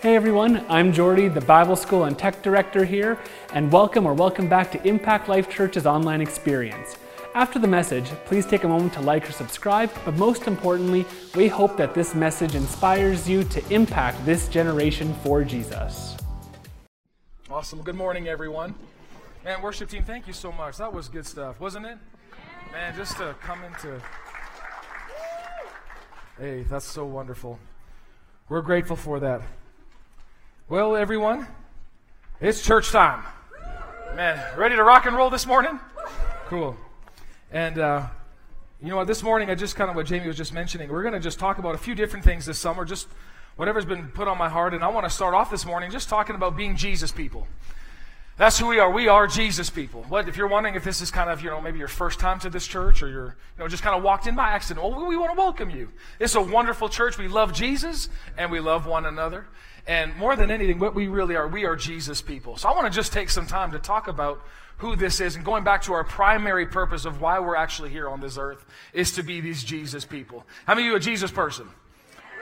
Hey everyone, I'm Jordy, the Bible School and Tech Director here, and welcome or welcome back to Impact Life Church's online experience. After the message, please take a moment to like or subscribe, but most importantly, we hope that this message inspires you to impact this generation for Jesus. Awesome. Good morning, everyone. Man, worship team, thank you so much. That was good stuff, wasn't it? Man, just to come into. Hey, that's so wonderful. We're grateful for that. Well, everyone, it's church time. Man, ready to rock and roll this morning? Cool. And, uh, you know what, this morning, I just kind of what Jamie was just mentioning, we're going to just talk about a few different things this summer, just whatever's been put on my heart. And I want to start off this morning just talking about being Jesus people. That's who we are. We are Jesus people. What if you're wondering if this is kind of, you know, maybe your first time to this church or you're, you know, just kind of walked in by accident? Well, we want to welcome you. It's a wonderful church. We love Jesus and we love one another. And more than anything, what we really are, we are Jesus people. So I want to just take some time to talk about who this is and going back to our primary purpose of why we're actually here on this earth is to be these Jesus people. How many of you a Jesus person?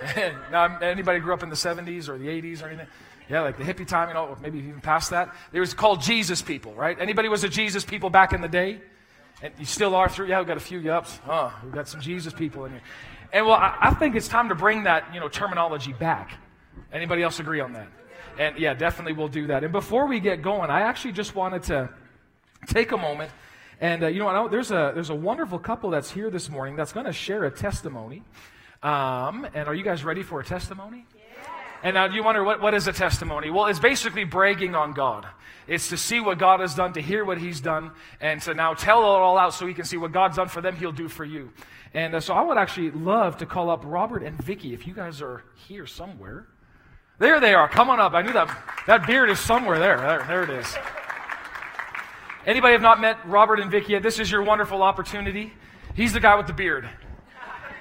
now, anybody grew up in the 70s or the 80s or anything? Yeah, like the hippie time, you know, maybe even past that. They was called Jesus people, right? Anybody was a Jesus people back in the day? And you still are through, yeah, we've got a few yups. Oh, we've got some Jesus people in here. And well, I, I think it's time to bring that, you know, terminology back. Anybody else agree on that? And yeah, definitely we'll do that. And before we get going, I actually just wanted to take a moment and uh, you know what? There's a there's a wonderful couple that's here this morning that's going to share a testimony. Um, and are you guys ready for a testimony? And now you wonder, what, what is a testimony? Well, it's basically bragging on God. It's to see what God has done, to hear what He's done, and to now tell it all out so He can see what God's done for them, He'll do for you. And uh, so I would actually love to call up Robert and Vicky if you guys are here somewhere. There they are. Come on up. I knew that that beard is somewhere there. There, there it is. Anybody have not met Robert and Vicky yet? This is your wonderful opportunity. He's the guy with the beard.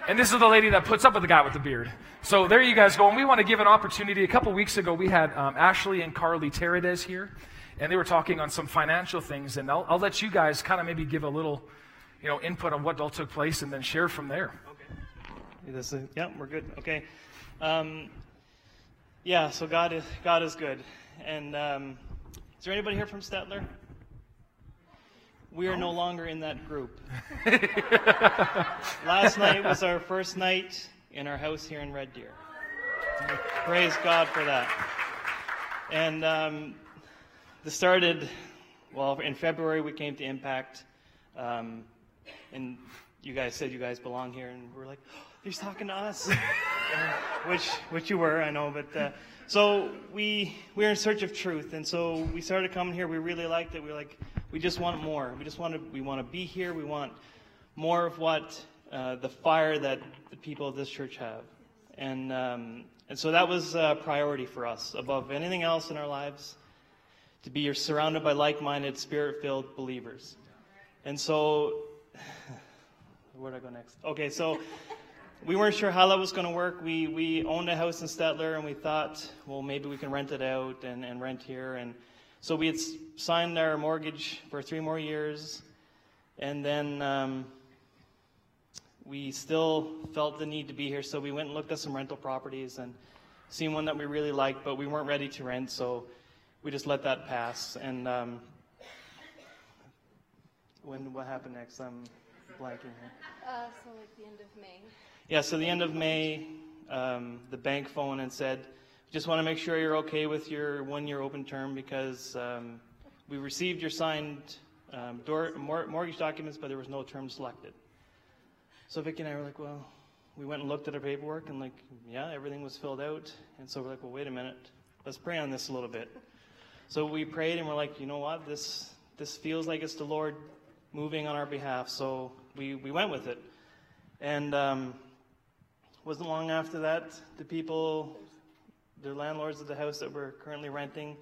And this is the lady that puts up with the guy with the beard. So there you guys go. And we want to give an opportunity. A couple weeks ago, we had um, Ashley and Carly Teredes here, and they were talking on some financial things. And I'll, I'll let you guys kind of maybe give a little, you know, input on what all took place, and then share from there. Okay. This is, yeah, we're good. Okay. Um, yeah. So God is God is good. And um, is there anybody here from Stettler? we are no longer in that group. Last night was our first night in our house here in Red Deer. Praise God for that. And um, this started, well, in February we came to Impact. Um, and you guys said you guys belong here, and we're like, oh, he's talking to us, which which you were, I know. But uh, so we we were in search of truth, and so we started coming here. We really liked it. We were like, we just want more. We just want to, we want to be here. We want more of what uh, the fire that the people of this church have. And, um, and so that was a priority for us above anything else in our lives to be surrounded by like minded, spirit filled believers. And so, where do I go next? Okay, so we weren't sure how that was going to work. We, we owned a house in Stettler and we thought, well, maybe we can rent it out and, and rent here. And so we had signed our mortgage for three more years, and then um, we still felt the need to be here. So we went and looked at some rental properties and seen one that we really liked, but we weren't ready to rent, so we just let that pass. And um, when what happened next? I'm blanking here. Uh, so like the end of May. Yeah, so the end of May, um, the bank phoned and said just want to make sure you're okay with your one-year open term because um, we received your signed um, door, mor- mortgage documents, but there was no term selected. So Vicky and I were like, well, we went and looked at our paperwork and like, yeah, everything was filled out. And so we're like, well, wait a minute, let's pray on this a little bit. So we prayed and we're like, you know what, this this feels like it's the Lord moving on our behalf. So we we went with it, and um, wasn't long after that the people the landlords of the house that we're currently renting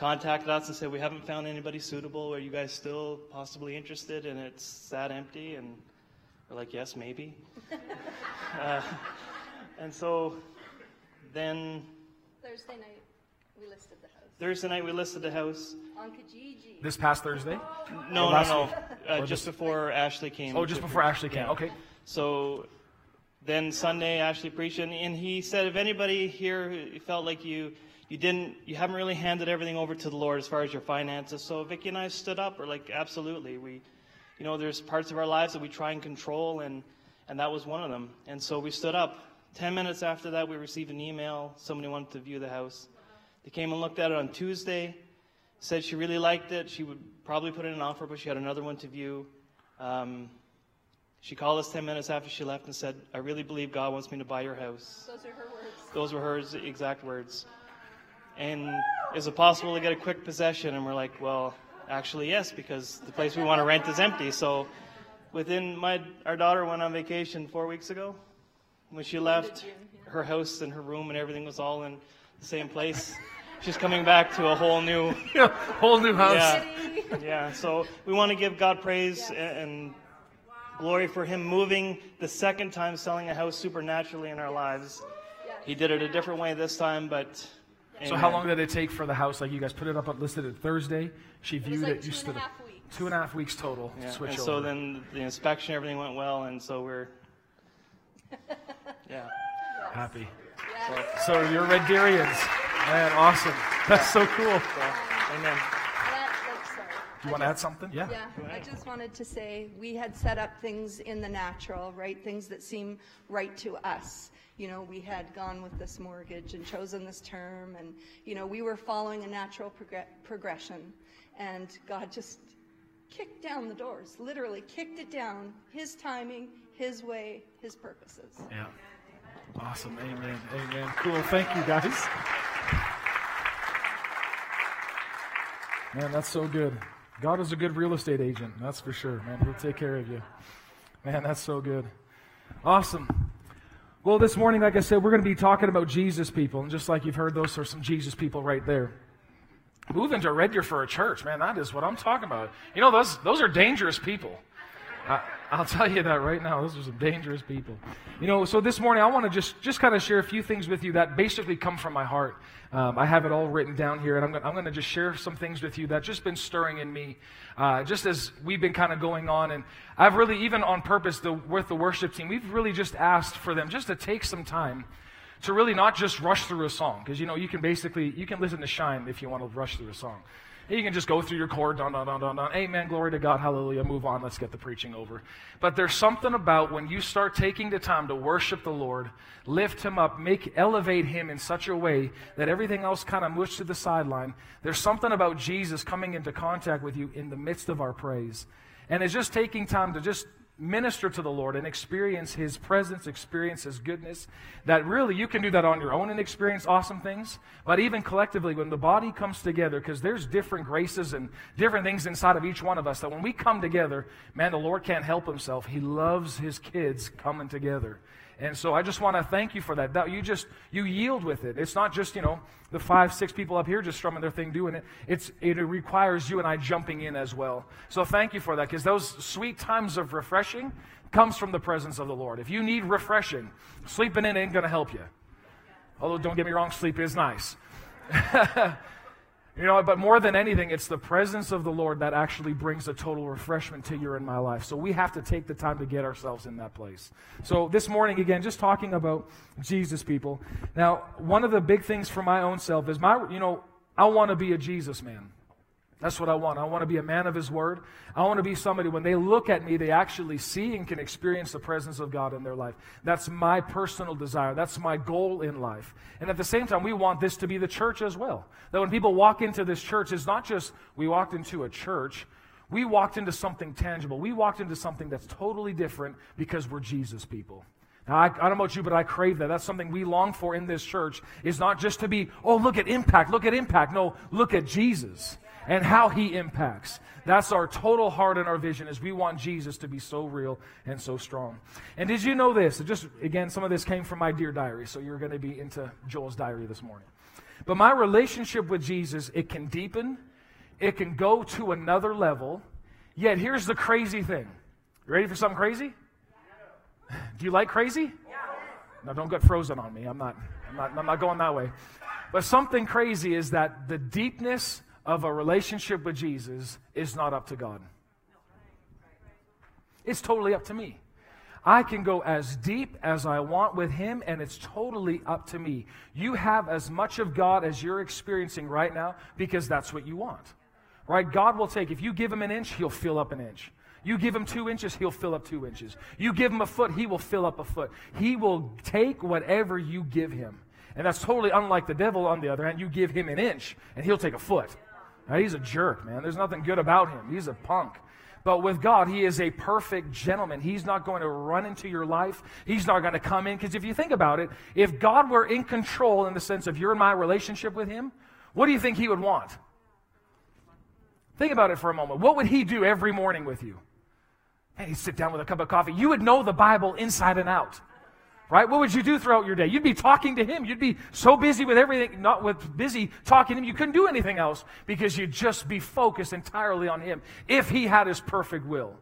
contacted us and said, We haven't found anybody suitable. Are you guys still possibly interested? And it's that empty. And we're like, Yes, maybe. uh, and so then. Thursday night, we listed the house. Thursday night, we listed the house. On Kijiji. This past Thursday? No, no, no. Uh, just before Ashley came. Oh, just before Ashley came. Yeah. Okay. So then Sunday, Ashley preached, and, and he said, if anybody here felt like you you didn't you haven't really handed everything over to the Lord as far as your finances. So Vicki and I stood up. We're like, absolutely. We, you know, there's parts of our lives that we try and control, and and that was one of them. And so we stood up. Ten minutes after that, we received an email. Somebody wanted to view the house. They came and looked at it on Tuesday. Said she really liked it. She would probably put in an offer, but she had another one to view. Um, she called us 10 minutes after she left and said, I really believe God wants me to buy your house. Those are her words. Those were her exact words. And is it possible to get a quick possession? And we're like, well, actually, yes, because the place we want to rent is empty. So within my, our daughter went on vacation four weeks ago. When she left, her house and her room and everything was all in the same place. She's coming back to a whole new, Whole new house. yeah, yeah. So we want to give God praise and, and glory for Him moving the second time, selling a house supernaturally in our lives. He did it a different way this time, but. So how long did it take for the house? Like you guys put it up, listed it Thursday. She It was viewed like it. You stood and a up. half weeks. Two and a half weeks total. Yeah, Switch and over. so then the inspection, everything went well, and so we're, yeah. happy. Yes. So you're Red Deerians. Man, awesome. That's so cool. So, amen. That- that's- sorry. Do you want to add something? Yeah. Yeah, I just wanted to say, we had set up things in the natural, right? Things that seem right to us. You know, we had gone with this mortgage and chosen this term, and, you know, we were following a natural progre- progression. And God just kicked down the doors, literally kicked it down, His timing, His way, His purposes. Yeah. Awesome. Amen. Amen. Cool. Thank you, guys. Man, that's so good. God is a good real estate agent. That's for sure, man. He'll take care of you. Man, that's so good. Awesome. Well, this morning, like I said, we're going to be talking about Jesus people. And just like you've heard, those are some Jesus people right there. Moving to Red Deer for a church, man, that is what I'm talking about. You know, those, those are dangerous people. I, I'll tell you that right now. Those are some dangerous people. You know, so this morning I want to just, just kind of share a few things with you that basically come from my heart. Um, I have it all written down here, and I'm going I'm to just share some things with you that just been stirring in me, uh, just as we've been kind of going on. And I've really, even on purpose, the, with the worship team, we've really just asked for them just to take some time to really not just rush through a song because you know you can basically you can listen to shine if you want to rush through a song you can just go through your chord dun dun dun dun dun. Amen glory to god hallelujah move on let's get the preaching over. But there's something about when you start taking the time to worship the lord lift him up make elevate him in such a way that everything else kind of moves to the sideline. There's something about jesus coming into contact with you in the midst of our praise. And it's just taking time to just minister to the Lord and experience His presence, experience His goodness. That really you can do that on your own and experience awesome things. But even collectively, when the body comes together, because there's different graces and different things inside of each one of us, that when we come together, man, the Lord can't help Himself. He loves His kids coming together. And so I just want to thank you for that. that. You just, you yield with it. It's not just, you know, the five, six people up here just strumming their thing doing it. It's, it requires you and I jumping in as well. So thank you for that because those sweet times of refreshing comes from the presence of the Lord. If you need refreshing, sleeping in ain't going to help you. Although don't get me wrong, sleep is nice. You know, but more than anything, it's the presence of the Lord that actually brings a total refreshment to you in my life. So we have to take the time to get ourselves in that place. So this morning, again, just talking about Jesus people. Now, one of the big things for my own self is my, you know, I want to be a Jesus man. That's what I want. I want to be a man of His Word. I want to be somebody, when they look at me, they actually see and can experience the presence of God in their life. That's my personal desire. That's my goal in life. And at the same time, we want this to be the church as well. That when people walk into this church, it's not just we walked into a church, we walked into something tangible. We walked into something that's totally different because we're Jesus people. Now, I, I, don't know about you, but I crave that. That's something we long for in this church, is not just to be, oh, look at impact, look at impact. No, look at Jesus and how he impacts. That's our total heart and our vision is we want Jesus to be so real and so strong. And did you know this? Just again, some of this came from my dear diary, so you're going to be into Joel's diary this morning. But my relationship with Jesus, it can deepen, it can go to another level. Yet here's the crazy thing. You ready for something crazy? Do you like crazy? Now don't get frozen on me. I'm not, I'm not, I'm not going that way. But something crazy is that the deepness of a relationship with Jesus is not up to God. It's totally up to me. I can go as deep as I want with Him, and it's totally up to me. You have as much of God as you're experiencing right now because that's what you want. Right? God will take, if you give Him an inch, He'll fill up an inch. You give him two inches, he'll fill up two inches. You give him a foot, he will fill up a foot. He will take whatever you give him. And that's totally unlike the devil, on the other hand. You give him an inch, and he'll take a foot. He's a jerk, man. There's nothing good about him. He's a punk. But with God, He is a perfect gentleman. He's not going to run into your life. He's not going to come in. Because if you think about it, if God were in control in the sense of you're in my relationship with Him, what do you think He would want? Think about it for a moment. What would He do every morning with you? Hey, he'd sit down with a cup of coffee. You would know the Bible inside and out right? What would you do throughout your day? You'd be talking to him. You'd be so busy with everything, not with busy talking to him, you couldn't do anything else because you'd just be focused entirely on him if he had his perfect will.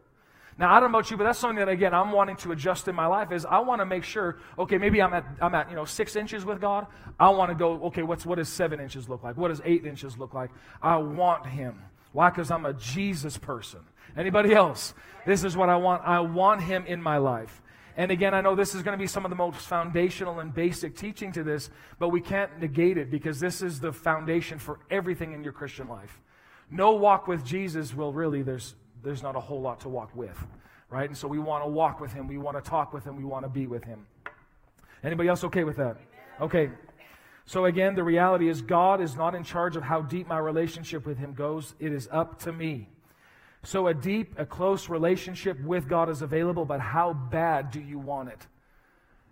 Now, I don't know about you, but that's something that again I'm wanting to adjust in my life. Is I want to make sure, okay, maybe I'm at I'm at you know six inches with God. I want to go, okay, what's what does seven inches look like? What does eight inches look like? I want Him. Why? Because I'm a Jesus person. Anybody else? This is what I want. I want Him in my life. And again, I know this is going to be some of the most foundational and basic teaching to this, but we can't negate it because this is the foundation for everything in your Christian life. No walk with Jesus will really, there's, there's not a whole lot to walk with, right? And so we want to walk with him, we want to talk with him, we want to be with him. Anybody else okay with that? Okay. So again, the reality is God is not in charge of how deep my relationship with him goes. It is up to me. So a deep, a close relationship with God is available, but how bad do you want it?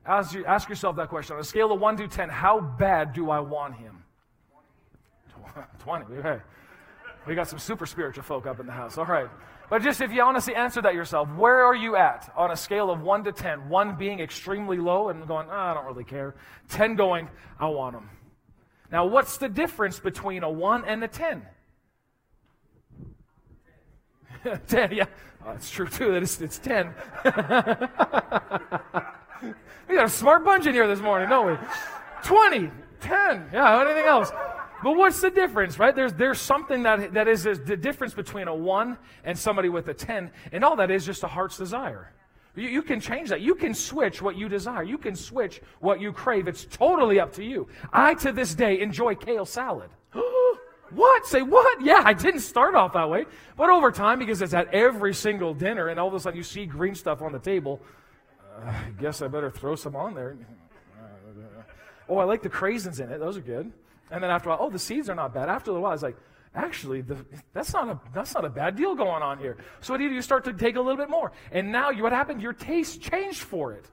Ask, you, ask yourself that question. On a scale of 1 to 10, how bad do I want Him? 20. 20 Okay. We got some super spiritual folk up in the house. All right. But just if you honestly answer that yourself, where are you at on a scale of 1 to 10? 1 being extremely low and going, oh, I don't really care. 10 going, I want Him. Now, what's the difference between a 1 and a 10? 10, yeah. Oh, it's true, too, that it's, it's 10. we got a smart bunch in here this morning, don't we? 20, 10, yeah, anything else? But what's the difference, right? There's, there's something that, that is the difference between a 1 and somebody with a 10, and all that is just a heart's desire. You, you, can change that. You can switch what you desire. You can switch what you crave. It's totally up to you. I, to this day, enjoy kale salad. What? Say what? Yeah, I didn't start off that way. But over time, because it's at every single dinner, and all of a sudden you see green stuff on the table, uh, I guess I better throw some on there. oh, I like the craisins in it. Those are good. And then after a while, oh, the seeds are not bad. After a while, it's like, actually, the, that's, not a, that's not a bad deal going on here. So what do you do? You start to take a little bit more. And now you, what happened? Your taste changed for it.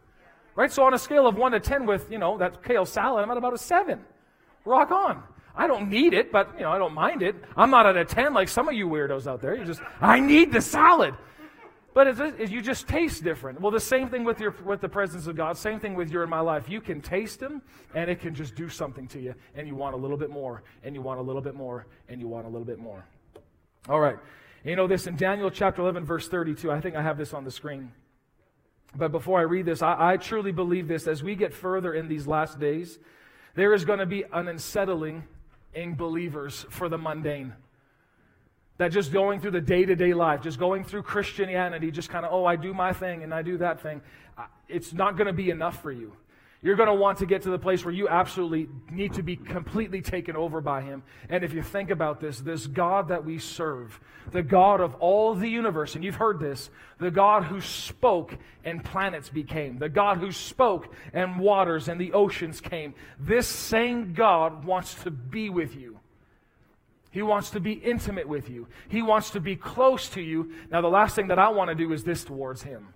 Right? So on a scale of 1 to 10 with, you know, that kale salad, I'm at about a 7. Rock on. I don't need it, but you know, I don't mind it. I'm not at a 10 like some of you weirdos out there. You just, I need the salad. But it's, it's, you just taste different. Well, the same thing with, your, with the presence of God, same thing with you in my life. You can taste Him, and it can just do something to you, and you want a little bit more, and you want a little bit more, and you want a little bit more. All right. You know this in Daniel chapter 11, verse 32. I think I have this on the screen. But before I read this, I, I truly believe this. As we get further in these last days, there is going to be an unsettling in believers for the mundane. That just going through the day to day life, just going through Christianity, just kind of, oh, I do my thing and I do that thing, uh, it's not going to be enough for you. You're going to want to get to the place where you absolutely need to be completely taken over by Him. And if you think about this, this God that we serve, the God of all the universe, and you've heard this, the God who spoke and planets became, the God who spoke and waters and the oceans came, this same God wants to be with you. He wants to be intimate with you. He wants to be close to you. Now, the last thing that I want to do is this towards Him.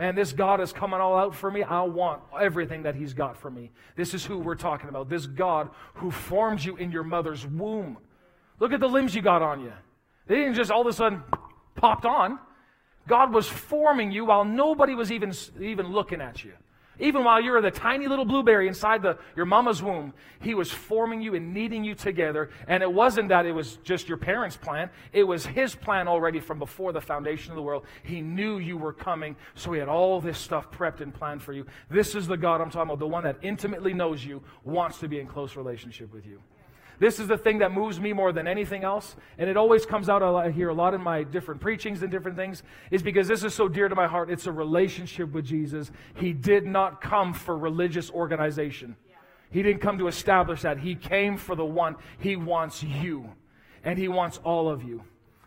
Man, this God is coming all out for me. I want everything that He's got for me. This is who we're talking about. This God who formed you in your mother's womb. Look at the limbs you got on you. They didn't just all of a sudden popped on. God was forming you while nobody was even, even looking at you. Even while you were the tiny little blueberry inside the, your mama's womb, He was forming you and kneading you together. And it wasn't that it was just your parents' plan, it was His plan already from before the foundation of the world. He knew you were coming, so He had all this stuff prepped and planned for you. This is the God I'm talking about, the one that intimately knows you, wants to be in close relationship with you. This is the thing that moves me more than anything else. And it always comes out, I hear a lot in my different preachings and different things, is because this is so dear to my heart. It's a relationship with Jesus. He did not come for religious organization. He didn't come to establish that. He came for the one. He wants you. And he wants all of you.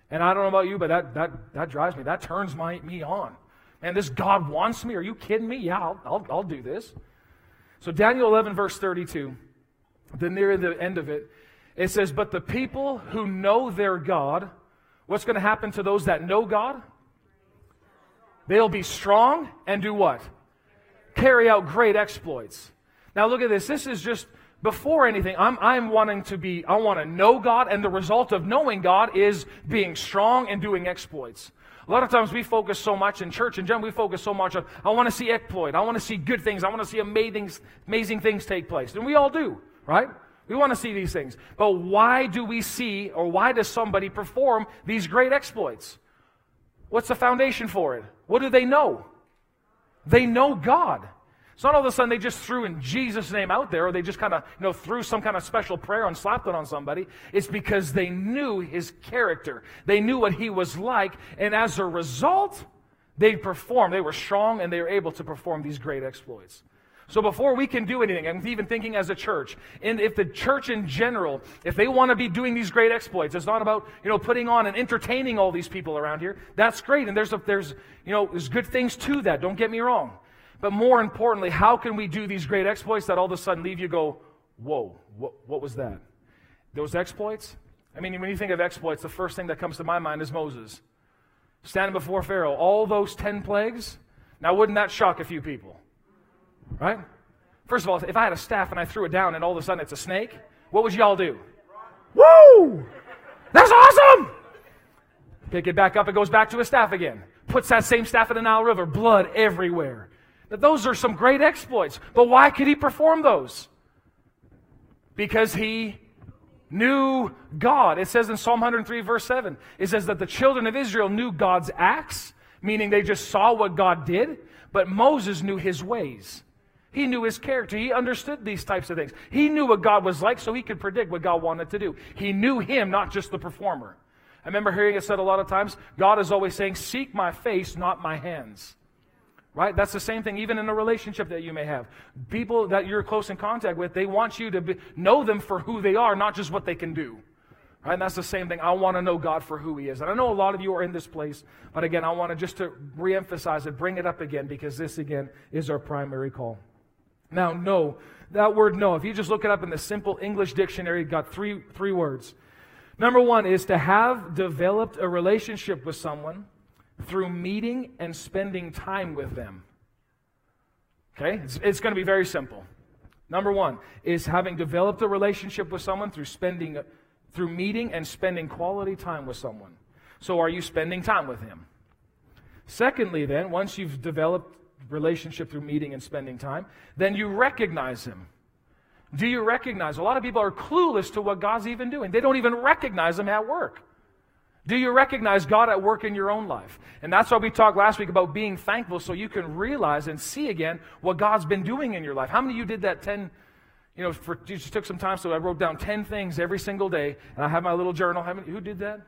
And I don't know about you, but that, that, that drives me. That turns my, me on. And this God wants me. Are you kidding me? Yeah, I'll, I'll, I'll do this. So Daniel 11, verse 32, the near the end of it, it says, But the people who know their God, what's going to happen to those that know God? They'll be strong and do what? Carry out great exploits. Now look at this. This is just before anything. I'm, I'm wanting to be, I want to know God, and the result of knowing God is being strong and doing exploits. A lot of times we focus so much in church in general, we focus so much on, I want to see exploit. I want to see good things. I want to see amazing, amazing things take place. And we all do, right? We want to see these things. But why do we see, or why does somebody perform these great exploits? What's the foundation for it? What do they know? They know God. It's not all of a sudden they just threw in Jesus' name out there, or they just kind of, you know, threw some kind of special prayer and slapped it on somebody. It's because they knew his character. They knew what he was like, and as a result, they performed. They were strong, and they were able to perform these great exploits. So before we can do anything, I'm even thinking as a church, and if the church in general, if they want to be doing these great exploits, it's not about, you know, putting on and entertaining all these people around here. That's great. And there's, a, there's, you know, there's good things to that. Don't get me wrong. But more importantly, how can we do these great exploits that all of a sudden leave you go, whoa, what, what was that? Those exploits? I mean, when you think of exploits, the first thing that comes to my mind is Moses. Standing before Pharaoh, all those 10 plagues. Now, wouldn't that shock a few people? Right? First of all, if I had a staff and I threw it down and all of a sudden it's a snake, what would y'all do? Woo! That's awesome! Pick it back up, it goes back to a staff again. Puts that same staff in the Nile River, blood everywhere. Those are some great exploits. But why could he perform those? Because he knew God. It says in Psalm 103, verse 7, it says that the children of Israel knew God's acts, meaning they just saw what God did, but Moses knew his ways. He knew his character. He understood these types of things. He knew what God was like, so he could predict what God wanted to do. He knew him, not just the performer. I remember hearing it said a lot of times God is always saying, Seek my face, not my hands. Right? That's the same thing even in a relationship that you may have. People that you're close in contact with, they want you to be, know them for who they are, not just what they can do. Right? And that's the same thing. I want to know God for who He is. And I know a lot of you are in this place, but again, I want to just to reemphasize it, bring it up again, because this again is our primary call. Now, no, that word no, if you just look it up in the simple English dictionary, got three, three words. Number one is to have developed a relationship with someone through meeting and spending time with them. Okay? It's, it's going to be very simple. Number one is having developed a relationship with someone through spending, through meeting and spending quality time with someone. So are you spending time with him? Secondly, then, once you've developed relationship through meeting and spending time, then you recognize him. Do you recognize? A lot of people are clueless to what God's even doing. They don't even recognize him at work. Do you recognize God at work in your own life? And that's why we talked last week about being thankful so you can realize and see again what God's been doing in your life. How many of you did that 10, you know, for, you just took some time, so I wrote down 10 things every single day, and I have my little journal. How many, who did that?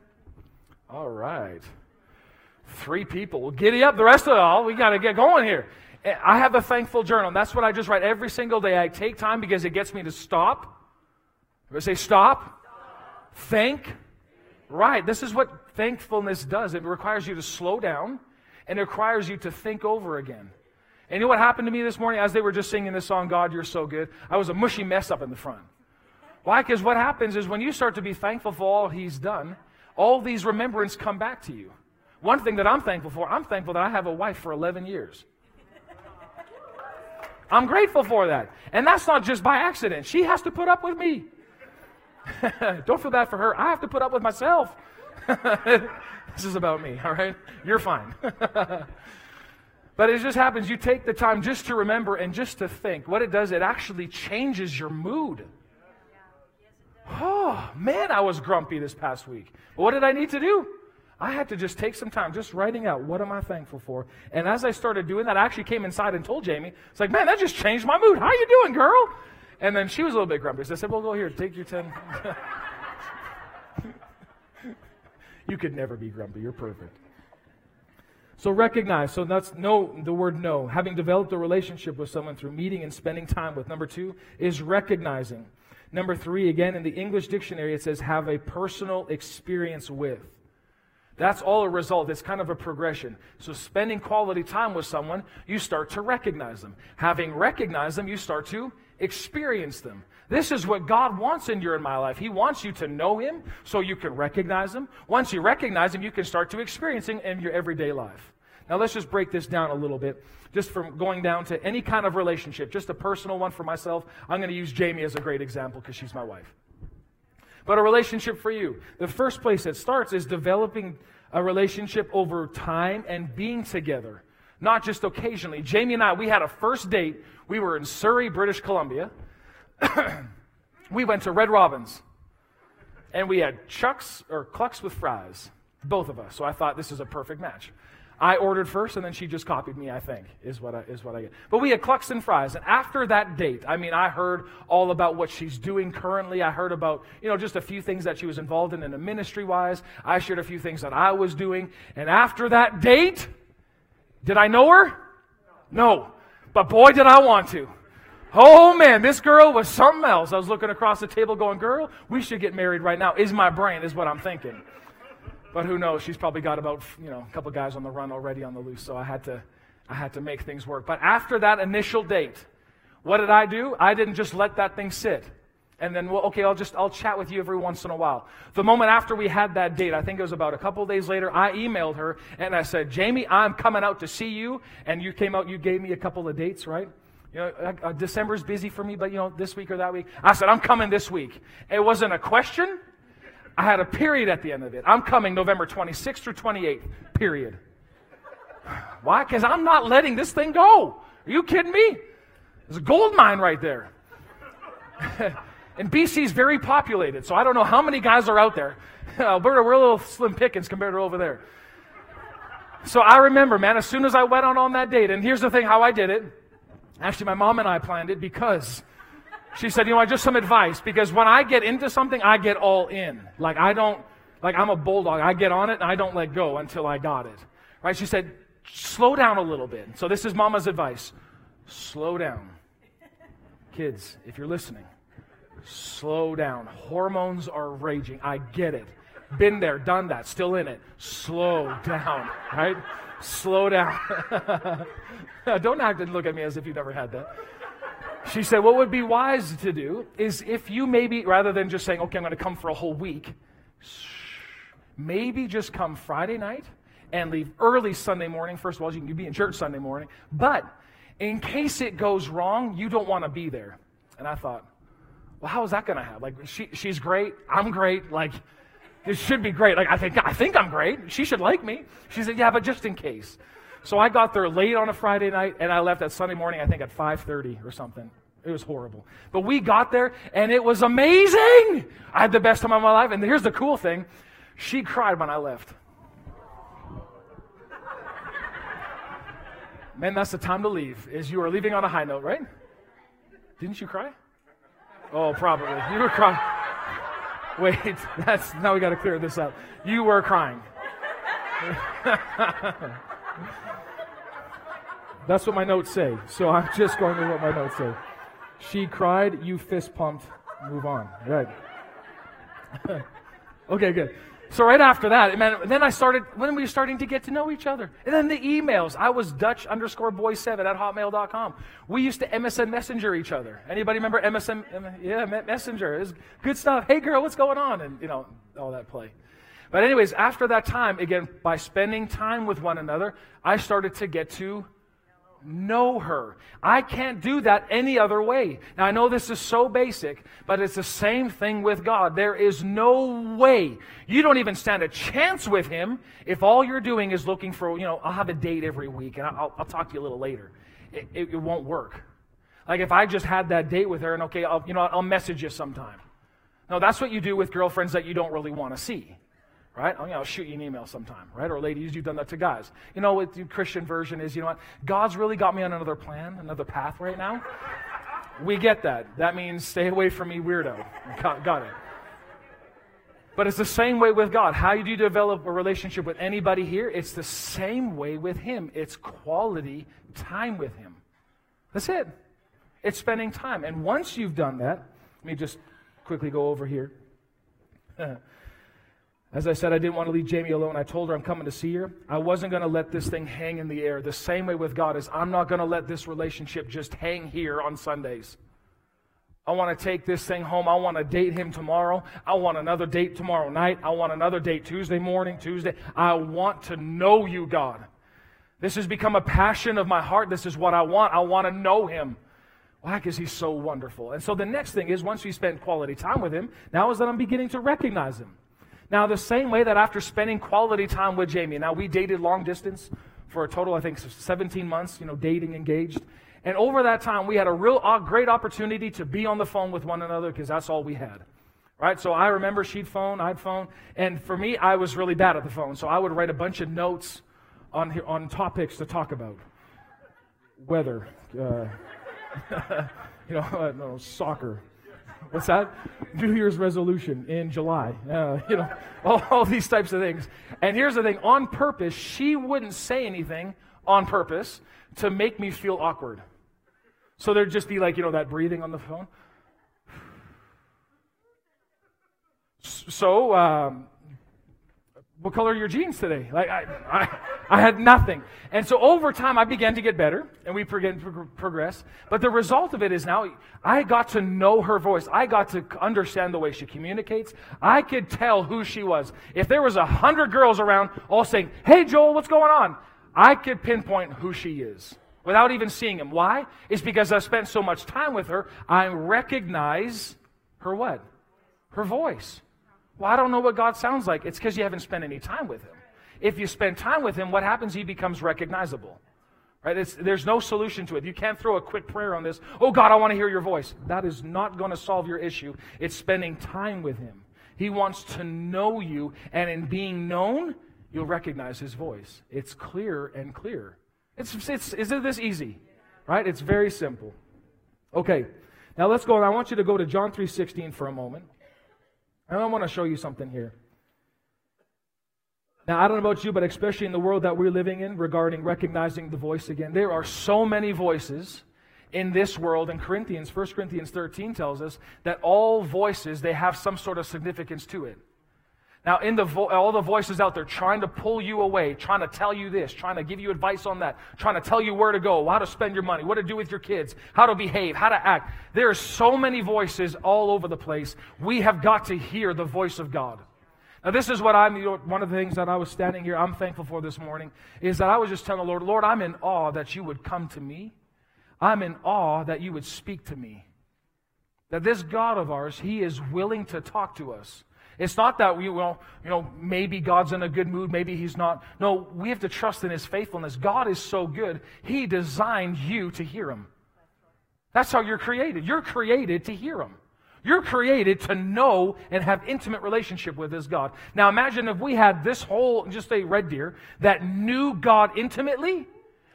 All right. Three people. Well, giddy up. The rest of it all, we got to get going here. I have a thankful journal. That's what I just write every single day. I take time because it gets me to stop. I say stop. Thank Right. This is what thankfulness does. It requires you to slow down and it requires you to think over again. And you know what happened to me this morning as they were just singing this song, God, You're So Good? I was a mushy mess up in the front. Why? Because what happens is when you start to be thankful for all He's done, all these remembrance come back to you. One thing that I'm thankful for, I'm thankful that I have a wife for 11 years. I'm grateful for that. And that's not just by accident. She has to put up with me. Don't feel bad for her. I have to put up with myself. this is about me, all right? You're fine. but it just happens you take the time just to remember and just to think. What it does, it actually changes your mood. Oh, man, I was grumpy this past week. what did I need to do? I had to just take some time, just writing out what am I thankful for. And as I started doing that, I actually came inside and told Jamie, it's like, man, that just changed my mood. How you doing, girl? And then she was a little bit grumpy. So I said, Well, go here, take your 10. you could never be grumpy. You're perfect. So recognize. So that's no the word no. Having developed a relationship with someone through meeting and spending time with. Number two is recognizing. Number three, again, in the English dictionary, it says have a personal experience with. That's all a result. It's kind of a progression. So, spending quality time with someone, you start to recognize them. Having recognized them, you start to experience them. This is what God wants in your and my life. He wants you to know Him so you can recognize Him. Once you recognize Him, you can start to experience Him in your everyday life. Now, let's just break this down a little bit, just from going down to any kind of relationship, just a personal one for myself. I'm going to use Jamie as a great example because she's my wife. But a relationship for you. The first place it starts is developing a relationship over time and being together, not just occasionally. Jamie and I, we had a first date. We were in Surrey, British Columbia. we went to Red Robin's and we had chucks or clucks with fries, both of us. So I thought this is a perfect match. I ordered first, and then she just copied me. I think is what I, is what I get. But we had clucks and fries, and after that date, I mean, I heard all about what she's doing currently. I heard about you know just a few things that she was involved in in a ministry wise. I shared a few things that I was doing, and after that date, did I know her? No, but boy, did I want to. Oh man, this girl was something else. I was looking across the table, going, "Girl, we should get married right now." Is my brain is what I'm thinking. But who knows? She's probably got about you know a couple guys on the run already on the loose. So I had to I had to make things work. But after that initial date, what did I do? I didn't just let that thing sit. And then, well, okay, I'll just, I'll chat with you every once in a while. The moment after we had that date, I think it was about a couple days later, I emailed her and I said, Jamie, I'm coming out to see you. And you came out, you gave me a couple of dates, right? You know, uh, December's busy for me, but you know, this week or that week. I said, I'm coming this week. It wasn't a question. I had a period at the end of it. I'm coming November 26th through 28th, period. Why? Because I'm not letting this thing go. Are you kidding me? There's a gold mine right there. and BC is very populated, so I don't know how many guys are out there. Alberta, we're a little slim pickings compared to over there. So I remember, man, as soon as I went on on that date, and here's the thing how I did it. Actually, my mom and I planned it because she said, You know, I just some advice because when I get into something, I get all in. Like, I don't, like, I'm a bulldog. I get on it and I don't let go until I got it. Right? She said, Slow down a little bit. So, this is mama's advice slow down. Kids, if you're listening, slow down. Hormones are raging. I get it. Been there, done that, still in it. Slow down, right? Slow down. Don't act and look at me as if you've never had that. She said, What would be wise to do is if you maybe, rather than just saying, Okay, I'm going to come for a whole week, maybe just come Friday night and leave early Sunday morning. First of all, you can be in church Sunday morning. But in case it goes wrong, you don't want to be there. And I thought, well, how is that going to happen? Like, she, she's great. I'm great. Like, it should be great. Like, I think, I think I'm great. She should like me. She said, yeah, but just in case. So I got there late on a Friday night, and I left that Sunday morning, I think at 5.30 or something. It was horrible. But we got there, and it was amazing. I had the best time of my life. And here's the cool thing. She cried when I left. Man, that's the time to leave, is you are leaving on a high note, right? Didn't you cry? Oh, probably. You were crying. Wait, that's now we got to clear this up. You were crying. That's what my notes say. So I'm just going with what my notes say. She cried, you fist pumped, move on. Right. okay, good. So right after that, man, then I started, when we were starting to get to know each other. And then the emails. I was Dutch underscore boy seven at hotmail.com. We used to MSN Messenger each other. Anybody remember MSN? Yeah, Messenger. It was good stuff. Hey girl, what's going on? And, you know, all that play. But anyways, after that time, again, by spending time with one another, I started to get to know her. I can't do that any other way. Now, I know this is so basic, but it's the same thing with God. There is no way. You don't even stand a chance with Him if all you're doing is looking for, you know, I'll have a date every week and I'll, I'll talk to you a little later. It, it, it, won't work. Like if I just had that date with her and, okay, I'll, you know, I'll message you sometime. No, that's what you do with girlfriends that you don't really want to see right? I'll, you know, I'll shoot you an email sometime, right? Or ladies, you've done that to guys. You know what the Christian version is, you know what? God's really got me on another plan, another path right now. We get that. That means stay away from me, weirdo. Got, got it. But it's the same way with God. How do you develop a relationship with anybody here? It's the same way with Him. It's quality time with Him. That's it. It's spending time. And once you've done that, let me just quickly go over here. As I said, I didn't want to leave Jamie alone. I told her I'm coming to see her. I wasn't going to let this thing hang in the air. The same way with God is I'm not going to let this relationship just hang here on Sundays. I want to take this thing home. I want to date him tomorrow. I want another date tomorrow night. I want another date Tuesday morning, Tuesday. I want to know you, God. This has become a passion of my heart. This is what I want. I want to know him. Why? Because he's so wonderful. And so the next thing is once we spend quality time with him, now is that I'm beginning to recognize him. Now, the same way that after spending quality time with Jamie, now we dated long distance for a total, I think, 17 months, you know, dating, engaged. And over that time, we had a real great opportunity to be on the phone with one another because that's all we had. Right? So I remember she'd phone, I'd phone. And for me, I was really bad at the phone. So I would write a bunch of notes on, on topics to talk about weather, uh, you know, uh, no, soccer, What's that? New Year's resolution in July. Uh, you know, all, all these types of things. And here's the thing on purpose, she wouldn't say anything on purpose to make me feel awkward. So there'd just be like, you know, that breathing on the phone. So, um, what color are your jeans today? Like, I, I, I, had nothing. And so over time, I began to get better and we began to progress. But the result of it is now I got to know her voice. I got to understand the way she communicates. I could tell who she was. If there was a hundred girls around all saying, Hey, Joel, what's going on? I could pinpoint who she is without even seeing him. Why? It's because I spent so much time with her. I recognize her what? Her voice. Well, I don't know what God sounds like. It's because you haven't spent any time with Him. If you spend time with Him, what happens? He becomes recognizable. Right? It's, there's no solution to it. You can't throw a quick prayer on this. Oh, God, I want to hear your voice. That is not going to solve your issue. It's spending time with Him. He wants to know you, and in being known, you'll recognize His voice. It's clear and clear. It's, it's, isn't this easy? Right? It's very simple. Okay, now let's go. and I want you to go to John 3.16 for a moment. And I want to show you something here. Now, I don't know about you, but especially in the world that we're living in regarding recognizing the voice again, there are so many voices in this world. And Corinthians, 1 Corinthians 13 tells us that all voices, they have some sort of significance to it. Now, in the vo- all the voices out there trying to pull you away, trying to tell you this, trying to give you advice on that, trying to tell you where to go, how to spend your money, what to do with your kids, how to behave, how to act. There are so many voices all over the place. We have got to hear the voice of God. Now, this is what I'm, you know, one of the things that I was standing here, I'm thankful for this morning, is that I was just telling the Lord, Lord, I'm in awe that you would come to me. I'm in awe that you would speak to me. That this God of ours, He is willing to talk to us. It's not that we, well, you know, maybe God's in a good mood, maybe He's not. No, we have to trust in His faithfulness. God is so good, He designed you to hear Him. That's how you're created. You're created to hear Him. You're created to know and have intimate relationship with this God. Now imagine if we had this whole, just a red deer, that knew God intimately.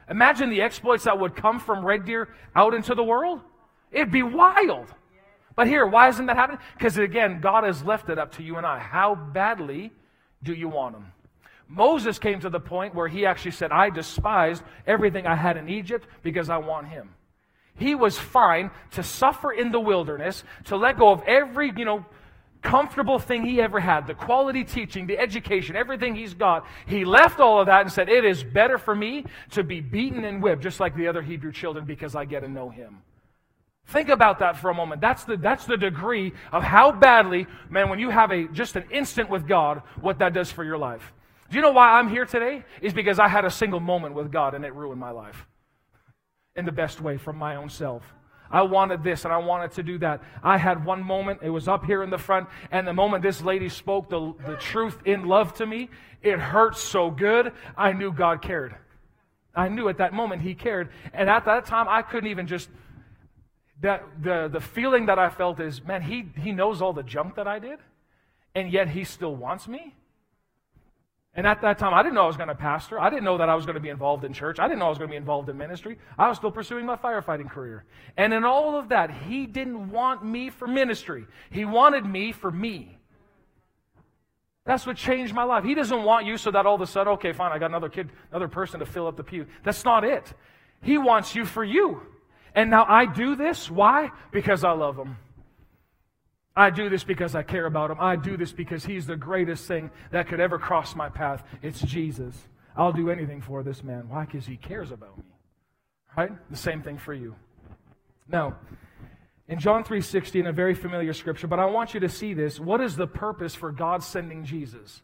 Imagine the exploits that would come from red deer out into the world. It'd be wild. But here, why isn't that happening? Because again, God has left it up to you and I. How badly do you want Him? Moses came to the point where he actually said, I despised everything I had in Egypt because I want Him. He was fine to suffer in the wilderness, to let go of every, you know, comfortable thing he ever had, the quality teaching, the education, everything he's got. He left all of that and said, It is better for me to be beaten and whipped, just like the other Hebrew children, because I get to know him. Think about that for a moment. That's the, that's the degree of how badly, man, when you have a, just an instant with God, what that does for your life. Do you know why I'm here today? Is because I had a single moment with God and it ruined my life. In the best way from my own self. I wanted this and I wanted to do that. I had one moment, it was up here in the front, and the moment this lady spoke the, the truth in love to me, it hurt so good, I knew God cared. I knew at that moment He cared. And at that time, I couldn't even just that the, the feeling that I felt is, man, he, he knows all the junk that I did, and yet he still wants me. And at that time, I didn't know I was going to pastor. I didn't know that I was going to be involved in church. I didn't know I was going to be involved in ministry. I was still pursuing my firefighting career. And in all of that, he didn't want me for ministry. He wanted me for me. That's what changed my life. He doesn't want you so that all of a sudden, okay, fine, I got another kid, another person to fill up the pew. That's not it. He wants you for you. And now I do this. Why? Because I love him. I do this because I care about him. I do this because he's the greatest thing that could ever cross my path. It's Jesus. I'll do anything for this man. Why? Because he cares about me. Right? The same thing for you. Now, in John 3:16, a very familiar scripture, but I want you to see this. What is the purpose for God sending Jesus?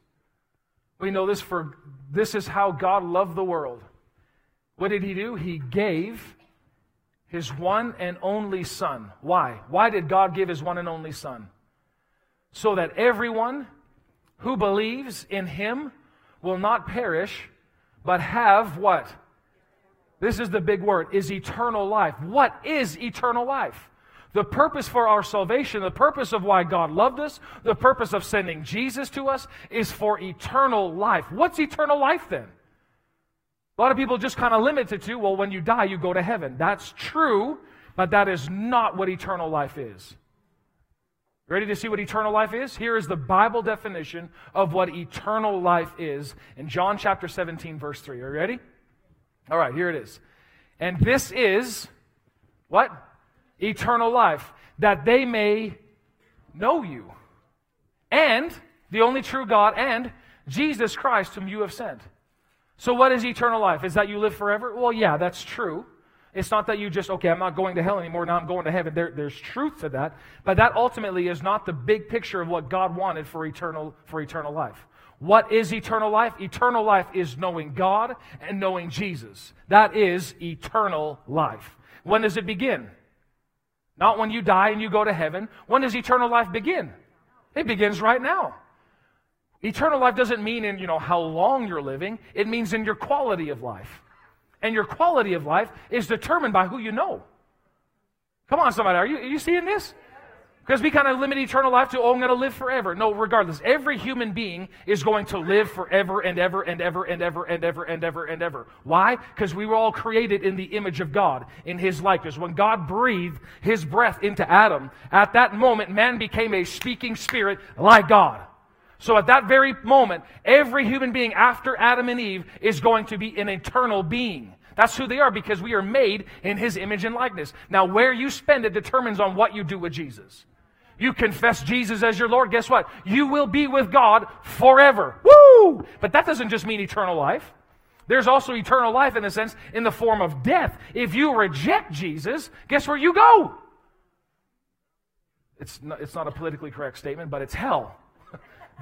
We know this for this is how God loved the world. What did he do? He gave his one and only Son. Why? Why did God give his one and only Son? So that everyone who believes in him will not perish, but have what? This is the big word, is eternal life. What is eternal life? The purpose for our salvation, the purpose of why God loved us, the purpose of sending Jesus to us is for eternal life. What's eternal life then? A lot of people just kind of limit it to, well, when you die, you go to heaven. That's true, but that is not what eternal life is. Ready to see what eternal life is? Here is the Bible definition of what eternal life is in John chapter 17, verse 3. Are you ready? All right, here it is. And this is what? Eternal life, that they may know you and the only true God and Jesus Christ, whom you have sent. So, what is eternal life? Is that you live forever? Well, yeah, that's true. It's not that you just, okay, I'm not going to hell anymore, now I'm going to heaven. There, there's truth to that. But that ultimately is not the big picture of what God wanted for eternal, for eternal life. What is eternal life? Eternal life is knowing God and knowing Jesus. That is eternal life. When does it begin? Not when you die and you go to heaven. When does eternal life begin? It begins right now. Eternal life doesn't mean in, you know, how long you're living. It means in your quality of life. And your quality of life is determined by who you know. Come on, somebody. Are you, are you seeing this? Because we kind of limit eternal life to, oh, I'm going to live forever. No, regardless. Every human being is going to live forever and ever and ever and ever and ever and ever and ever. Why? Because we were all created in the image of God, in His likeness. When God breathed His breath into Adam, at that moment, man became a speaking spirit like God. So at that very moment, every human being after Adam and Eve is going to be an eternal being. That's who they are because we are made in his image and likeness. Now, where you spend it determines on what you do with Jesus. You confess Jesus as your Lord, guess what? You will be with God forever. Woo! But that doesn't just mean eternal life. There's also eternal life in a sense in the form of death. If you reject Jesus, guess where you go? It's not, it's not a politically correct statement, but it's hell.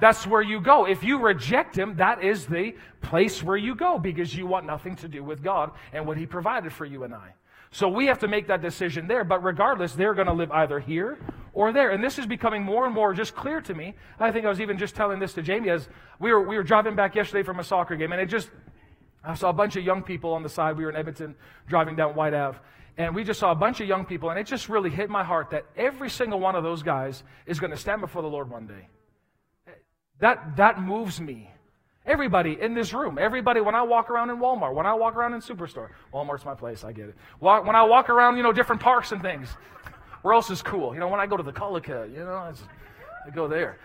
That's where you go. If you reject Him, that is the place where you go because you want nothing to do with God and what He provided for you and I. So we have to make that decision there. But regardless, they're going to live either here or there. And this is becoming more and more just clear to me. I think I was even just telling this to Jamie as we were, we were driving back yesterday from a soccer game, and it just, I saw a bunch of young people on the side. We were in Edmonton driving down Whyte Ave. And we just saw a bunch of young people, and it just really hit my heart that every single one of those guys is going to stand before the Lord one day. That, that moves me. Everybody in this room, everybody, when I walk around in Walmart, when I walk around in Superstore, Walmart's my place, I get it. When I walk around, you know, different parks and things, where else is cool? You know, when I go to the Colica, you know, I go there.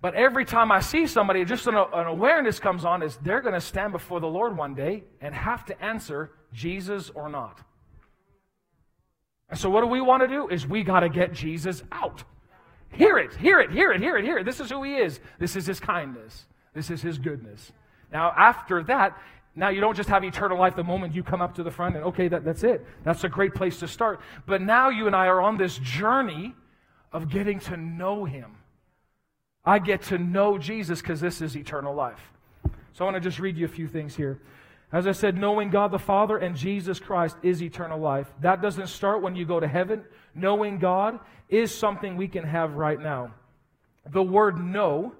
But every time I see somebody, just an, an awareness comes on is they're going to stand before the Lord one day and have to answer Jesus or not. And so what do we want to do? Is we got to get Jesus out. Hear it, hear it, hear it, hear it, hear it. This is who he is. This is his kindness. This is his goodness. Now, after that, now you don't just have eternal life the moment you come up to the front and, okay, that, that's it. That's a great place to start. But now you and I are on this journey of getting to know him. I get to know Jesus because this is eternal life. So I want to just read you a few things here. As I said, knowing God the Father and Jesus Christ is eternal life. That doesn't start when you go to heaven. Knowing God is something we can have right now. The word know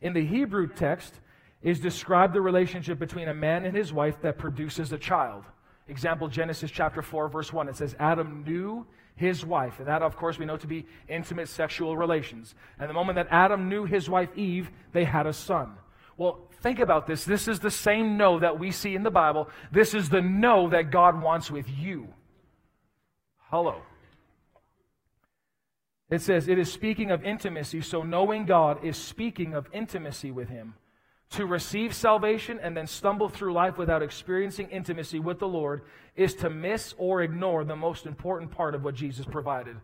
in the Hebrew text is describe the relationship between a man and his wife that produces a child. Example, Genesis chapter 4, verse 1. It says, Adam knew his wife. And that, of course, we know to be intimate sexual relations. And the moment that Adam knew his wife Eve, they had a son. Well, think about this. This is the same no that we see in the Bible. This is the no that God wants with you. Hello. It says, it is speaking of intimacy, so knowing God is speaking of intimacy with Him. To receive salvation and then stumble through life without experiencing intimacy with the Lord is to miss or ignore the most important part of what Jesus provided.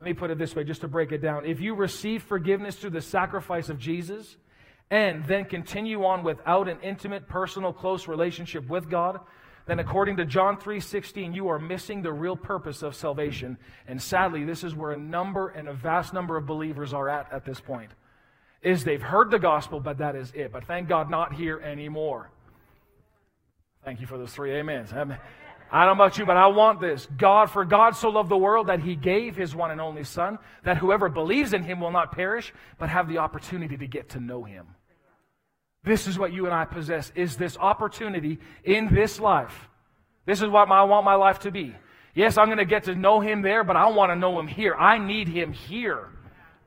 Let me put it this way, just to break it down. If you receive forgiveness through the sacrifice of Jesus and then continue on without an intimate, personal, close relationship with God, then according to John 3:16 you are missing the real purpose of salvation. And sadly, this is where a number and a vast number of believers are at at this point. Is they've heard the gospel, but that is it. But thank God not here anymore. Thank you for those three amens. I don't know about you, but I want this. God, for God so loved the world that he gave his one and only Son, that whoever believes in him will not perish, but have the opportunity to get to know him. This is what you and I possess, is this opportunity in this life. This is what I want my life to be. Yes, I'm going to get to know him there, but I want to know him here. I need him here.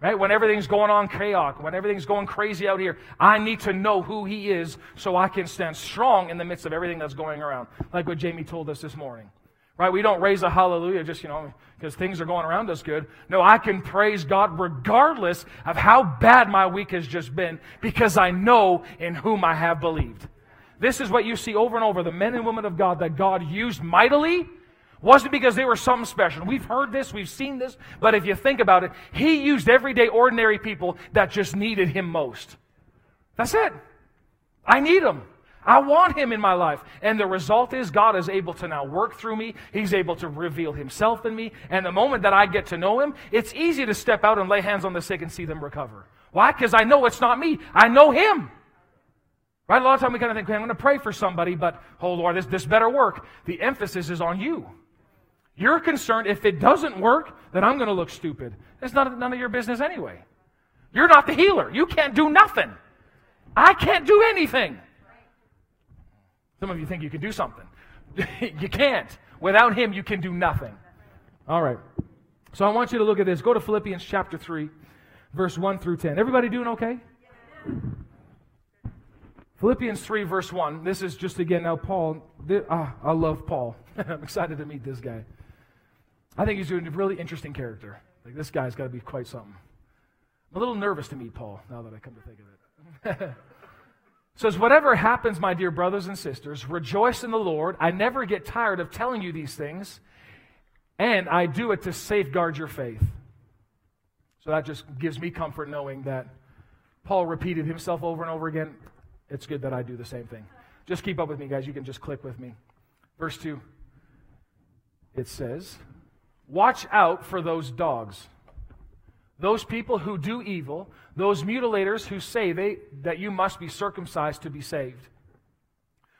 Right? When everything's going on chaos, when everything's going crazy out here, I need to know who he is so I can stand strong in the midst of everything that's going around. Like what Jamie told us this morning. Right? We don't raise a hallelujah just, you know, because things are going around us good. No, I can praise God regardless of how bad my week has just been because I know in whom I have believed. This is what you see over and over. The men and women of God that God used mightily wasn't because they were something special. We've heard this, we've seen this, but if you think about it, he used everyday ordinary people that just needed him most. That's it. I need him. I want him in my life. And the result is God is able to now work through me. He's able to reveal himself in me. And the moment that I get to know him, it's easy to step out and lay hands on the sick and see them recover. Why? Because I know it's not me. I know him. Right? A lot of time we kind of think, okay, I'm going to pray for somebody, but, oh Lord, this, this better work. The emphasis is on you. You're concerned if it doesn't work, then I'm going to look stupid. It's not, none of your business anyway. You're not the healer. You can't do nothing. I can't do anything. Some of you think you can do something. you can't. Without Him, you can do nothing. All right. So I want you to look at this. Go to Philippians chapter 3, verse 1 through 10. Everybody doing okay? Philippians 3, verse 1. This is just again now Paul. Ah, I love Paul. I'm excited to meet this guy. I think he's a really interesting character. Like, this guy's got to be quite something. I'm a little nervous to meet Paul now that I come to think of it. says, Whatever happens, my dear brothers and sisters, rejoice in the Lord. I never get tired of telling you these things, and I do it to safeguard your faith. So that just gives me comfort knowing that Paul repeated himself over and over again. It's good that I do the same thing. Just keep up with me, guys. You can just click with me. Verse 2 it says, Watch out for those dogs. Those people who do evil, those mutilators who say they, that you must be circumcised to be saved.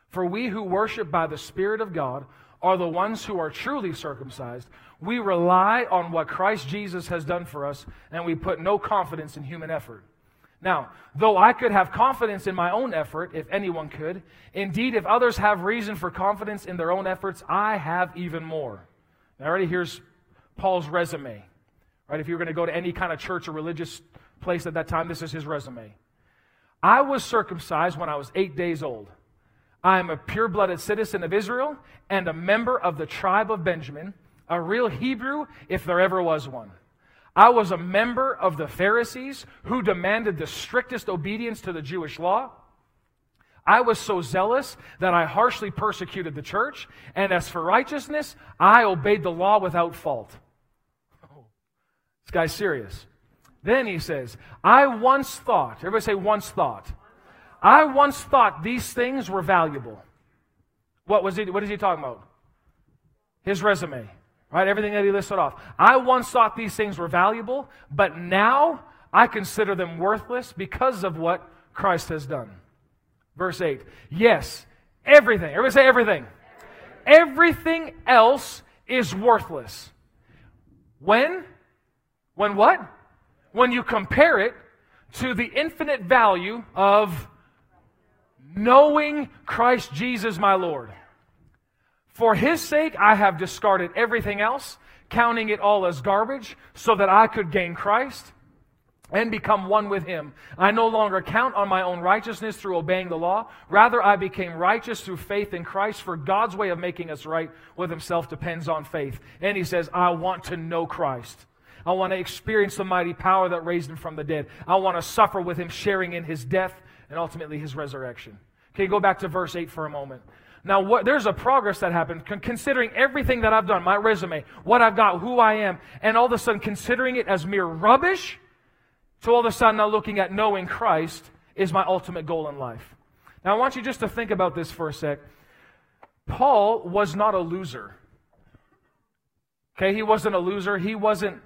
For we who worship by the Spirit of God are the ones who are truly circumcised. We rely on what Christ Jesus has done for us, and we put no confidence in human effort. Now, though I could have confidence in my own effort, if anyone could, indeed, if others have reason for confidence in their own efforts, I have even more. Now, already here's Paul's resume. Right? If you're going to go to any kind of church or religious place at that time, this is his resume. I was circumcised when I was eight days old. I am a pure blooded citizen of Israel and a member of the tribe of Benjamin, a real Hebrew if there ever was one. I was a member of the Pharisees who demanded the strictest obedience to the Jewish law. I was so zealous that I harshly persecuted the church, and as for righteousness, I obeyed the law without fault. This guy's serious. Then he says, I once thought, everybody say once thought. I once thought these things were valuable. What was he, what is he talking about? His resume. Right? Everything that he listed off. I once thought these things were valuable, but now I consider them worthless because of what Christ has done. Verse 8. Yes, everything. Everybody say everything. Everything else is worthless. When? When what? When you compare it to the infinite value of knowing Christ Jesus my Lord. For his sake, I have discarded everything else, counting it all as garbage, so that I could gain Christ and become one with him. I no longer count on my own righteousness through obeying the law. Rather, I became righteous through faith in Christ, for God's way of making us right with himself depends on faith. And he says, I want to know Christ. I want to experience the mighty power that raised him from the dead. I want to suffer with him, sharing in his death and ultimately his resurrection. Okay, go back to verse 8 for a moment. Now, what, there's a progress that happened, con- considering everything that I've done, my resume, what I've got, who I am, and all of a sudden considering it as mere rubbish so all of a sudden, now looking at knowing Christ is my ultimate goal in life. Now, I want you just to think about this for a sec. Paul was not a loser. Okay, he wasn't a loser. He wasn't,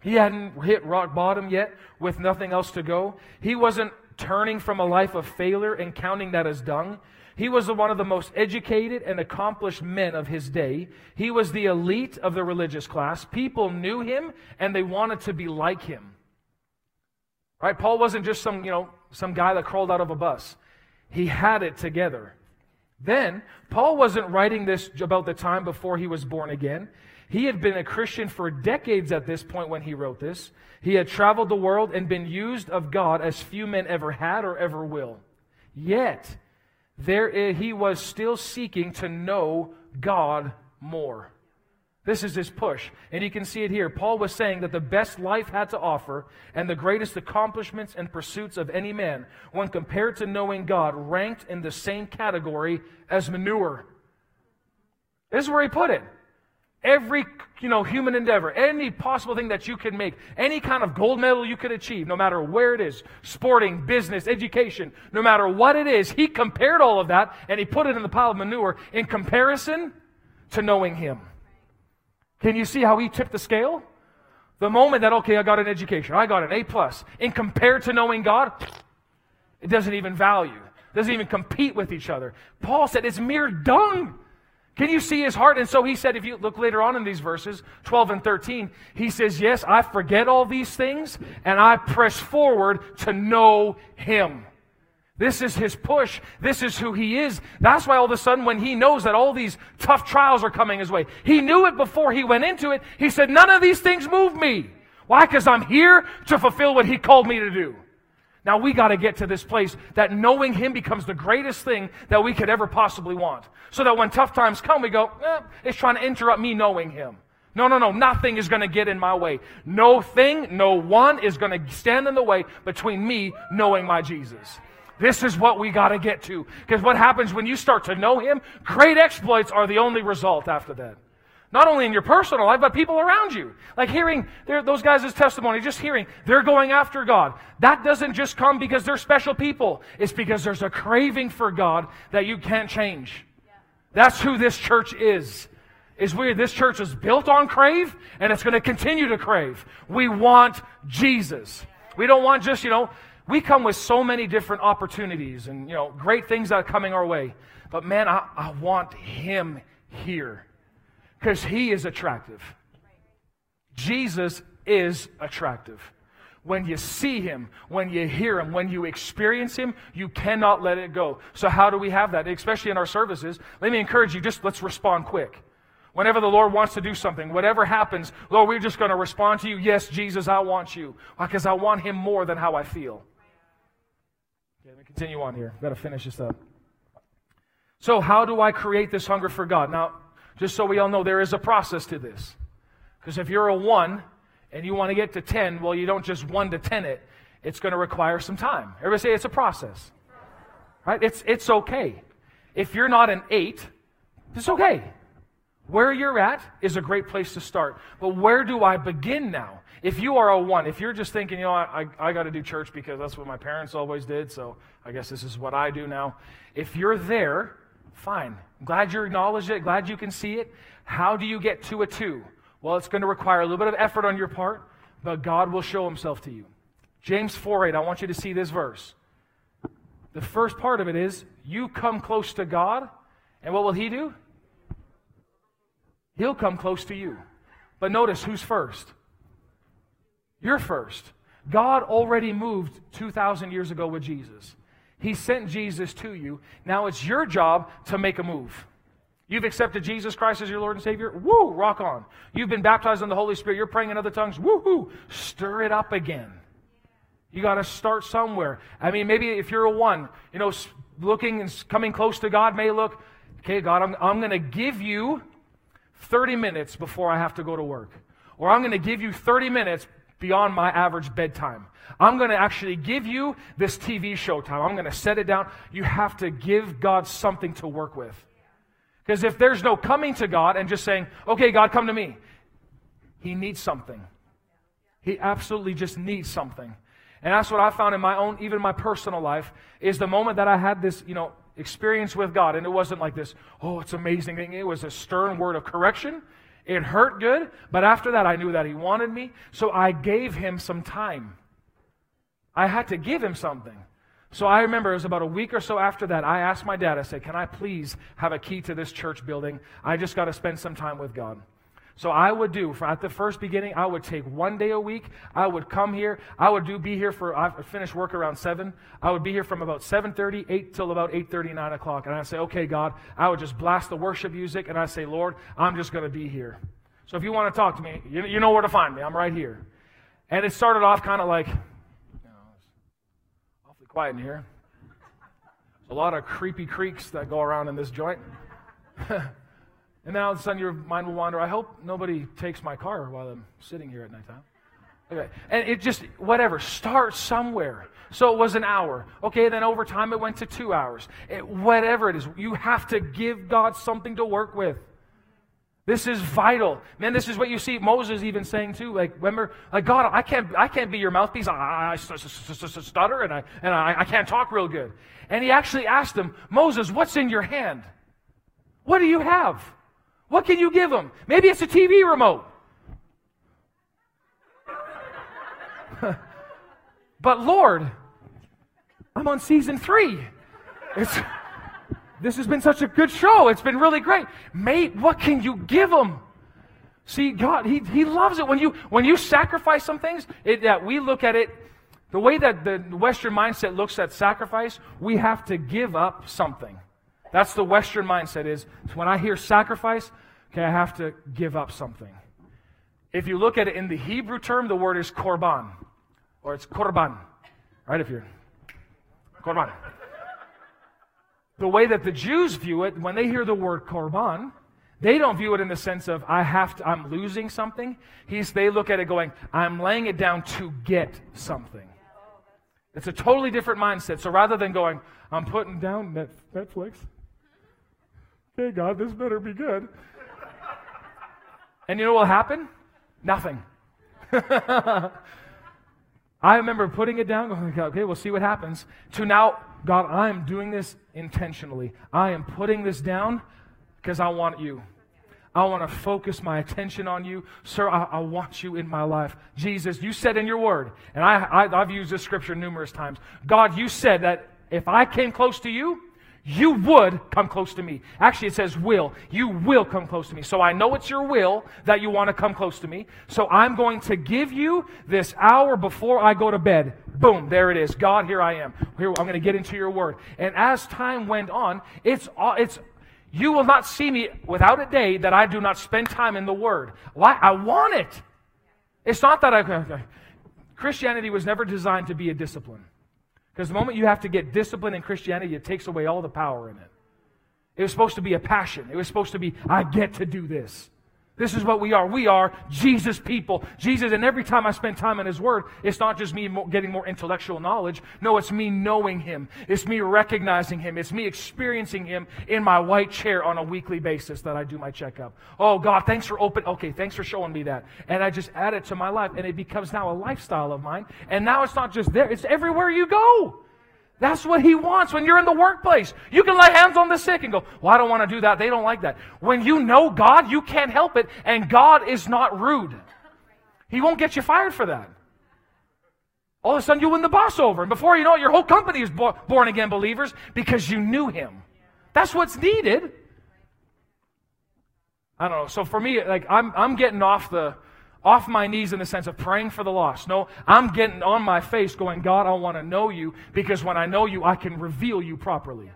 he hadn't hit rock bottom yet with nothing else to go. He wasn't turning from a life of failure and counting that as dung. He was one of the most educated and accomplished men of his day. He was the elite of the religious class. People knew him and they wanted to be like him. Right? Paul wasn't just some, you know, some guy that crawled out of a bus. He had it together. Then, Paul wasn't writing this about the time before he was born again. He had been a Christian for decades at this point when he wrote this. He had traveled the world and been used of God as few men ever had or ever will. Yet, there he was still seeking to know God more. This is his push. And you can see it here. Paul was saying that the best life had to offer and the greatest accomplishments and pursuits of any man, when compared to knowing God, ranked in the same category as manure. This is where he put it. Every, you know, human endeavor, any possible thing that you can make, any kind of gold medal you could achieve, no matter where it is, sporting, business, education, no matter what it is, he compared all of that and he put it in the pile of manure in comparison to knowing him. Can you see how he tipped the scale? The moment that, okay, I got an education, I got an A plus, in compared to knowing God, it doesn't even value, doesn't even compete with each other. Paul said it's mere dung. Can you see his heart? And so he said, if you look later on in these verses, 12 and 13, he says, Yes, I forget all these things and I press forward to know him. This is his push. This is who he is. That's why all of a sudden, when he knows that all these tough trials are coming his way, he knew it before he went into it. He said, None of these things move me. Why? Because I'm here to fulfill what he called me to do. Now we got to get to this place that knowing him becomes the greatest thing that we could ever possibly want. So that when tough times come, we go, eh, it's trying to interrupt me knowing him. No, no, no. Nothing is going to get in my way. No thing, no one is going to stand in the way between me knowing my Jesus. This is what we got to get to. Because what happens when you start to know Him, great exploits are the only result after that. Not only in your personal life, but people around you. Like hearing those guys' testimony, just hearing they're going after God. That doesn't just come because they're special people. It's because there's a craving for God that you can't change. That's who this church is. Is weird. This church is built on crave, and it's going to continue to crave. We want Jesus. We don't want just, you know, we come with so many different opportunities and, you know, great things that are coming our way. But man, I, I want him here because he is attractive. Jesus is attractive. When you see him, when you hear him, when you experience him, you cannot let it go. So, how do we have that? Especially in our services. Let me encourage you just let's respond quick. Whenever the Lord wants to do something, whatever happens, Lord, we're just going to respond to you. Yes, Jesus, I want you. Because I want him more than how I feel. Okay, let me continue on here. I've got to finish this up. So, how do I create this hunger for God? Now, just so we all know, there is a process to this. Because if you're a one and you want to get to 10, well, you don't just one to 10 it. It's going to require some time. Everybody say it's a process. Right? It's, it's okay. If you're not an eight, it's okay. Where you're at is a great place to start. But where do I begin now? If you are a one, if you're just thinking, you know, I, I, I got to do church because that's what my parents always did, so I guess this is what I do now. If you're there, fine. glad you acknowledge it, glad you can see it. How do you get to a two? Well, it's going to require a little bit of effort on your part, but God will show himself to you. James 4 8, I want you to see this verse. The first part of it is you come close to God, and what will he do? He'll come close to you. But notice who's first? You're first. God already moved 2,000 years ago with Jesus. He sent Jesus to you. Now it's your job to make a move. You've accepted Jesus Christ as your Lord and Savior? Woo, rock on. You've been baptized in the Holy Spirit. You're praying in other tongues? Woohoo, stir it up again. You got to start somewhere. I mean, maybe if you're a one, you know, looking and coming close to God may look, okay, God, I'm, I'm going to give you 30 minutes before I have to go to work. Or I'm going to give you 30 minutes beyond my average bedtime. I'm going to actually give you this TV show time. I'm going to set it down. You have to give God something to work with. Because if there's no coming to God and just saying, okay, God, come to me, He needs something. He absolutely just needs something. And that's what I found in my own, even my personal life, is the moment that I had this, you know, experience with God. And it wasn't like this, oh, it's amazing thing. It was a stern word of correction. It hurt good, but after that I knew that He wanted me. So I gave Him some time. I had to give Him something. So I remember it was about a week or so after that, I asked my dad, I said, Can I please have a key to this church building? I just got to spend some time with God. So I would do at the first beginning, I would take one day a week. I would come here. I would do be here for I finish work around seven. I would be here from about 7:30, 8 till about 8:30, 9 o'clock. And I'd say, okay, God, I would just blast the worship music and I'd say, Lord, I'm just going to be here. So if you want to talk to me, you, you know where to find me. I'm right here. And it started off kind of like, you know, awfully quiet in here. There's a lot of creepy creaks that go around in this joint. And then all of a sudden your mind will wander. I hope nobody takes my car while I'm sitting here at nighttime. Okay. And it just, whatever, start somewhere. So it was an hour. Okay, then over time it went to two hours. It, whatever it is, you have to give God something to work with. This is vital. Man, this is what you see Moses even saying too. Like, remember, like, God, I can't, I can't be your mouthpiece. I, I, stutter and, I, and I, I can't talk real good. And he actually asked him, Moses, what's in your hand? What do you have? What can you give them? Maybe it's a TV remote. but Lord, I'm on season three. It's, this has been such a good show. It's been really great. Mate, what can you give them? See, God, He, he loves it when you when you sacrifice some things. It, that we look at it the way that the Western mindset looks at sacrifice. We have to give up something. That's the Western mindset is when I hear sacrifice, okay, I have to give up something. If you look at it in the Hebrew term, the word is korban, or it's korban. Right, if you're korban. The way that the Jews view it, when they hear the word korban, they don't view it in the sense of I have to, I'm losing something. He's, they look at it going, I'm laying it down to get something. It's a totally different mindset. So rather than going, I'm putting down Netflix, Hey, God, this better be good. and you know what will happen? Nothing. I remember putting it down, going, okay, we'll see what happens. To now, God, I am doing this intentionally. I am putting this down because I want you. I want to focus my attention on you. Sir, I, I, want you in my life. Jesus, you said in your word, and I, I, I've used this scripture numerous times. God, you said that if I came close to you, you would come close to me. Actually, it says will. You will come close to me. So I know it's your will that you want to come close to me. So I'm going to give you this hour before I go to bed. Boom, there it is. God, here I am. Here, I'm going to get into your word. And as time went on, it's, all it's, you will not see me without a day that I do not spend time in the word. Why? I want it. It's not that I, Christianity was never designed to be a discipline. Because the moment you have to get discipline in Christianity, it takes away all the power in it. It was supposed to be a passion. It was supposed to be, I get to do this. This is what we are. We are Jesus people. Jesus, and every time I spend time in His Word, it's not just me getting more intellectual knowledge. No, it's me knowing Him. It's me recognizing Him. It's me experiencing Him in my white chair on a weekly basis that I do my checkup. Oh, God, thanks for open. Okay, thanks for showing me that. And I just add it to my life, and it becomes now a lifestyle of mine. And now it's not just there, it's everywhere you go. That's what he wants when you're in the workplace. You can lay hands on the sick and go, Well, I don't want to do that. They don't like that. When you know God, you can't help it, and God is not rude. He won't get you fired for that. All of a sudden, you win the boss over, and before you know it, your whole company is born again believers because you knew him. That's what's needed. I don't know. So for me, like I'm, I'm getting off the off my knees in the sense of praying for the lost. No, I'm getting on my face going, God, I want to know you because when I know you, I can reveal you properly.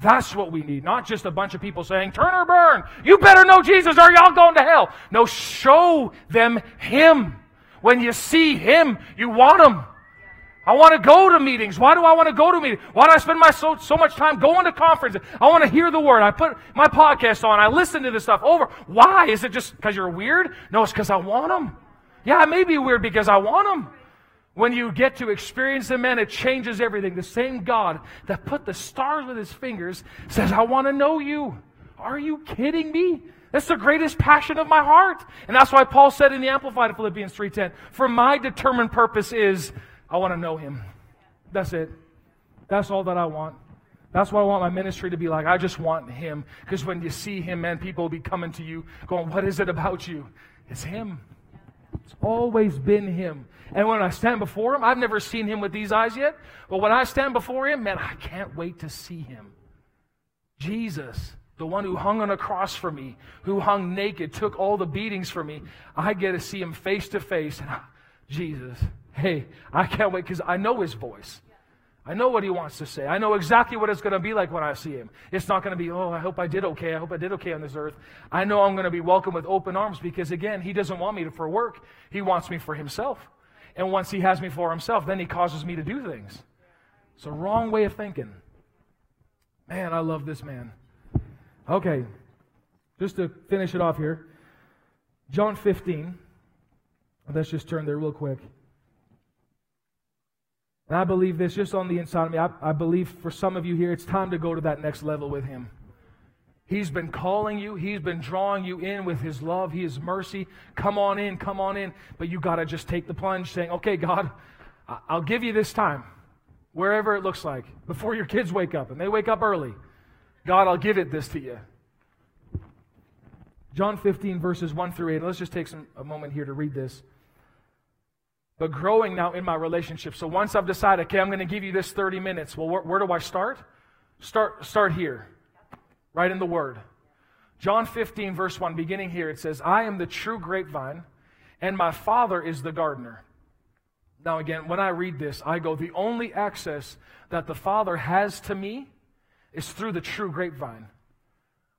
That's what we need. Not just a bunch of people saying, turn or burn. You better know Jesus or y'all going to hell. No, show them Him. When you see Him, you want Him. I want to go to meetings. Why do I want to go to meetings? Why do I spend my so, so much time going to conferences? I want to hear the word. I put my podcast on. I listen to this stuff over. Why? Is it just because you're weird? No, it's because I want them. Yeah, I may be weird because I want them. When you get to experience them, man, it changes everything. The same God that put the stars with his fingers says, I want to know you. Are you kidding me? That's the greatest passion of my heart. And that's why Paul said in the Amplified of Philippians 3.10, for my determined purpose is I want to know him. That's it. That's all that I want. That's what I want my ministry to be like. I just want him. Because when you see him, man, people will be coming to you going, What is it about you? It's him. It's always been him. And when I stand before him, I've never seen him with these eyes yet. But when I stand before him, man, I can't wait to see him. Jesus, the one who hung on a cross for me, who hung naked, took all the beatings for me, I get to see him face to face. Jesus, hey, I can't wait because I know his voice. I know what he wants to say. I know exactly what it's going to be like when I see him. It's not going to be, oh, I hope I did okay. I hope I did okay on this earth. I know I'm going to be welcomed with open arms because, again, he doesn't want me to, for work. He wants me for himself. And once he has me for himself, then he causes me to do things. It's a wrong way of thinking. Man, I love this man. Okay, just to finish it off here John 15. Let's just turn there real quick. And I believe this just on the inside of me. I, I, believe for some of you here, it's time to go to that next level with Him. He's been calling you, He's been drawing you in with His love, His mercy. Come on in, come on in. But you got to just take the plunge saying, okay, God, I'll give you this time, wherever it looks like, before your kids wake up. And they wake up early. God, I'll give it this to you. John 15, verses 1 through 8. Let's just take some, a moment here to read this but growing now in my relationship. So once I've decided, okay, I'm going to give you this 30 minutes, well, where, where, do I start? Start, start here, right in the Word. John 15, verse 1, beginning here, it says, I am the true grapevine, and my Father is the gardener. Now, again, when I read this, I go, the only access that the Father has to me is through the true grapevine.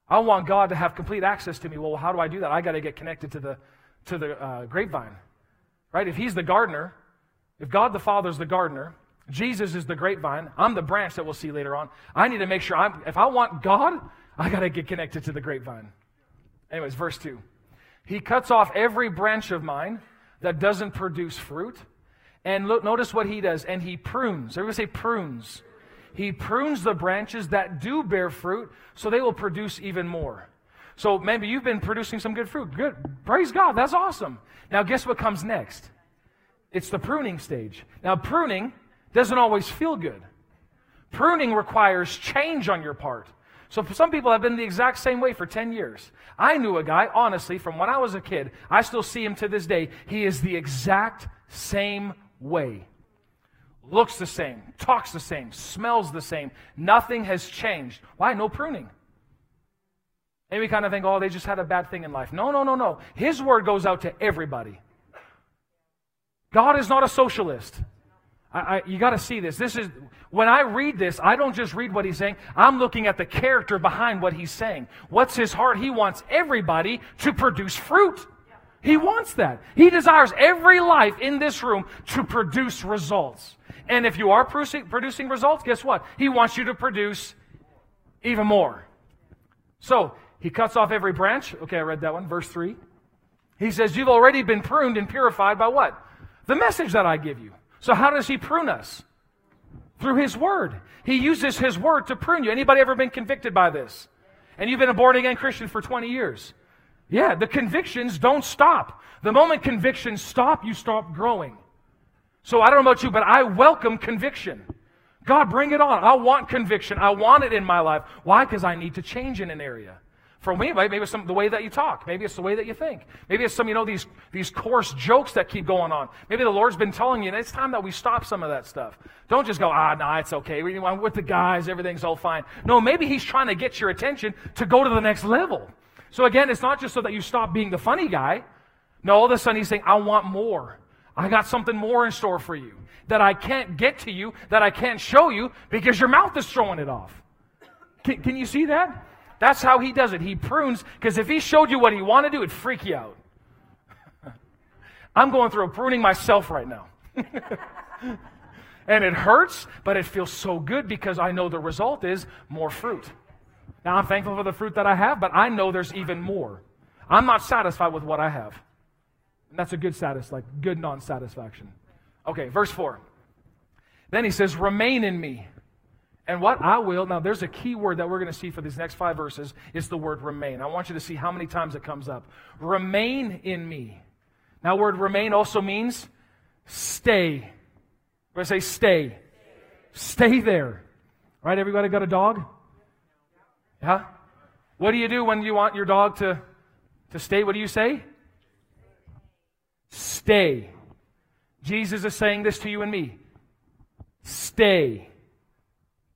I want God to have complete access to me. Well, how do I do that? I got to get connected to the, to the uh, grapevine. Right? If he's the gardener, if God the Father is the gardener, Jesus is the grapevine, I'm the branch that we'll see later on. I need to make sure I'm, if I want God, I got to get connected to the grapevine. Anyways, verse 2. He cuts off every branch of mine that doesn't produce fruit. And look, notice what he does. And he prunes. Everybody say prunes. He prunes the branches that do bear fruit so they will produce even more. So maybe you've been producing some good fruit. Good. Praise God. That's awesome. Now, guess what comes next? It's the pruning stage. Now, pruning doesn't always feel good. Pruning requires change on your part. So some people have been the exact same way for 10 years. I knew a guy, honestly, from when I was a kid. I still see him to this day. He is the exact same way. Looks the same, talks the same, smells the same. Nothing has changed. Why? No pruning. And we kind of think, oh, they just had a bad thing in life. No, no, no, no. His word goes out to everybody. God is not a socialist. I, I, you got to see this. This is when I read this, I don't just read what he's saying. I'm looking at the character behind what he's saying. What's his heart? He wants everybody to produce fruit. He wants that. He desires every life in this room to produce results. And if you are producing results, guess what? He wants you to produce even more. So he cuts off every branch. Okay, I read that one. Verse 3. He says, You've already been pruned and purified by what? The message that I give you. So, how does he prune us? Through his word. He uses his word to prune you. Anybody ever been convicted by this? And you've been a born again Christian for 20 years. Yeah, the convictions don't stop. The moment convictions stop, you stop growing. So I don't know about you, but I welcome conviction. God, bring it on. I want conviction. I want it in my life. Why? Because I need to change in an area. For me, maybe it's some, the way that you talk. Maybe it's the way that you think. Maybe it's some, you know, these, these coarse jokes that keep going on. Maybe the Lord's been telling you, it's time that we stop some of that stuff. Don't just go, ah, nah, it's okay. I'm with the guys. Everything's all fine. No, maybe He's trying to get your attention to go to the next level. So again, it's not just so that you stop being the funny guy. No, all of a sudden He's saying, I want more. I got something more in store for you that I can't get to you, that I can't show you because your mouth is throwing it off. Can, can you see that? That's how he does it. He prunes, because if he showed you what he wanted to do, it'd freak you out. I'm going through a pruning myself right now. And it hurts, but it feels so good because I know the result is more fruit. Now, I'm thankful for the fruit that I have, but I know there's even more. I'm not satisfied with what I have. And that's a good status, like good non satisfaction. Okay, verse 4. Then he says, Remain in me. And what I will, now there's a key word that we're going to see for these next five verses, is the word remain. I want you to see how many times it comes up. Remain in me. Now, word remain also means stay. We're going to say stay. Stay there. Right? Everybody got a dog? Yeah? What do you do when you want your dog to, to stay? What do you say? Stay. Jesus is saying this to you and me. Stay.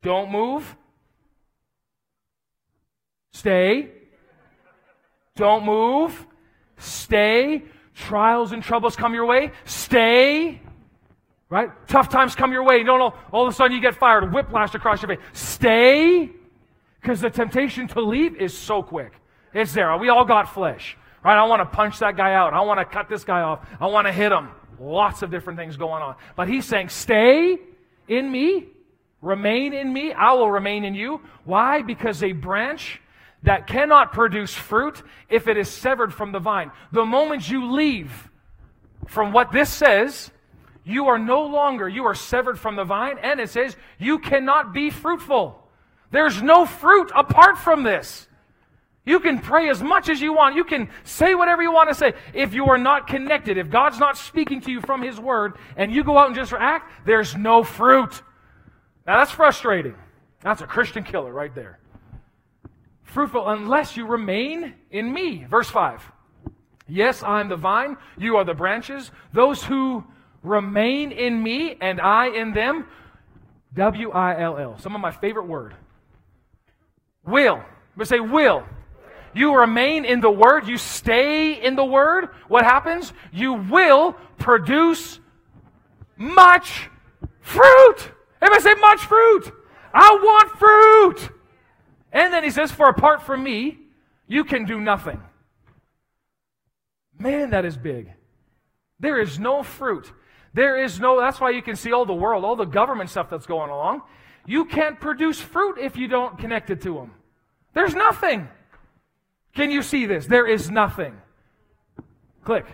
Don't move. Stay. Don't move. Stay. Trials and troubles come your way. Stay. Right? Tough times come your way. You don't know, all of a sudden you get fired, whiplash across your face. Stay. Because the temptation to leave is so quick. It's there. We all got flesh. Right? I want to punch that guy out. I want to cut this guy off. I want to hit him. Lots of different things going on. But he's saying, stay in me. Remain in me. I will remain in you. Why? Because a branch that cannot produce fruit if it is severed from the vine. The moment you leave from what this says, you are no longer, you are severed from the vine, and it says you cannot be fruitful. There's no fruit apart from this. You can pray as much as you want. You can say whatever you want to say. If you are not connected, if God's not speaking to you from His Word, and you go out and just act, there's no fruit. Now that's frustrating. That's a Christian killer right there. Fruitful unless you remain in me. Verse 5. Yes, I'm the vine, you are the branches. Those who remain in me and I in them, W I L L. Some of my favorite word. Will. But say will. You remain in the word, you stay in the word. What happens? You will produce much fruit. Everybody say much fruit. I want fruit. And then he says, For apart from me, you can do nothing. Man, that is big. There is no fruit. There is no, that's why you can see all the world, all the government stuff that's going along. You can't produce fruit if you don't connect it to them. There's nothing. Can you see this? There is nothing. Click.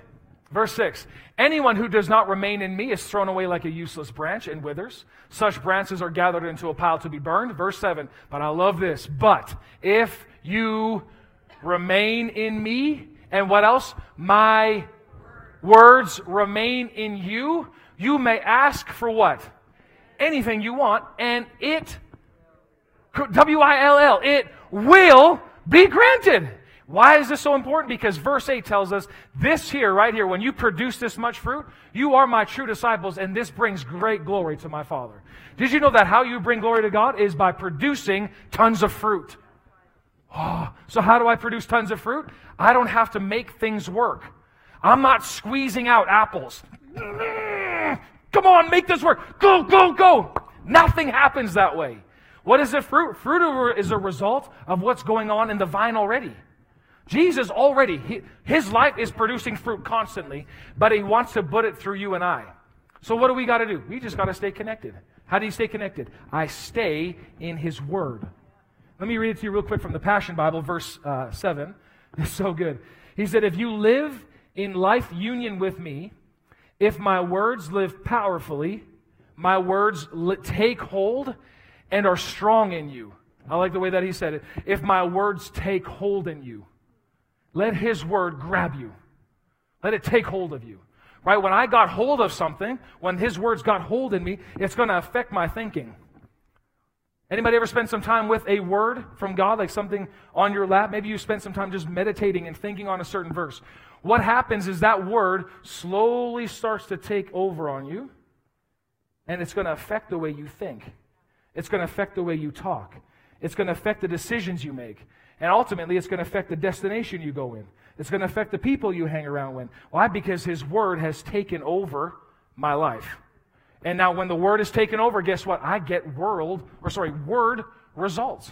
Verse 6 Anyone who does not remain in me is thrown away like a useless branch and withers. Such branches are gathered into a pile to be burned. Verse 7 But I love this. But if you remain in me, and what else? My words remain in you, you may ask for what? Anything you want, and it, W I L L, it will be granted. Why is this so important? Because verse 8 tells us this here, right here, when you produce this much fruit, you are my true disciples, and this brings great glory to my Father. Did you know that how you bring glory to God is by producing tons of fruit? Oh, so, how do I produce tons of fruit? I don't have to make things work. I'm not squeezing out apples. Come on, make this work. Go, go, go. Nothing happens that way. What is a fruit? Fruit is a result of what's going on in the vine already. Jesus already, his life is producing fruit constantly, but he wants to put it through you and I. So what do we got to do? We just got to stay connected. How do you stay connected? I stay in his word. Let me read it to you real quick from the Passion Bible, verse uh, 7. It's so good. He said, If you live in life union with me, if my words live powerfully, my words li- take hold and are strong in you. I like the way that he said it. If my words take hold in you. Let His word grab you. Let it take hold of you. Right? When I got hold of something, when His words got hold in me, it's going to affect my thinking. Anybody ever spend some time with a word from God, like something on your lap? Maybe you spent some time just meditating and thinking on a certain verse. What happens is that word slowly starts to take over on you, and it's going to affect the way you think. It's going to affect the way you talk. It's going to affect the decisions you make. And ultimately, it's going to affect the destination you go in. It's going to affect the people you hang around with. Why? Because His Word has taken over my life. And now, when the Word is taken over, guess what? I get world, or sorry, Word results.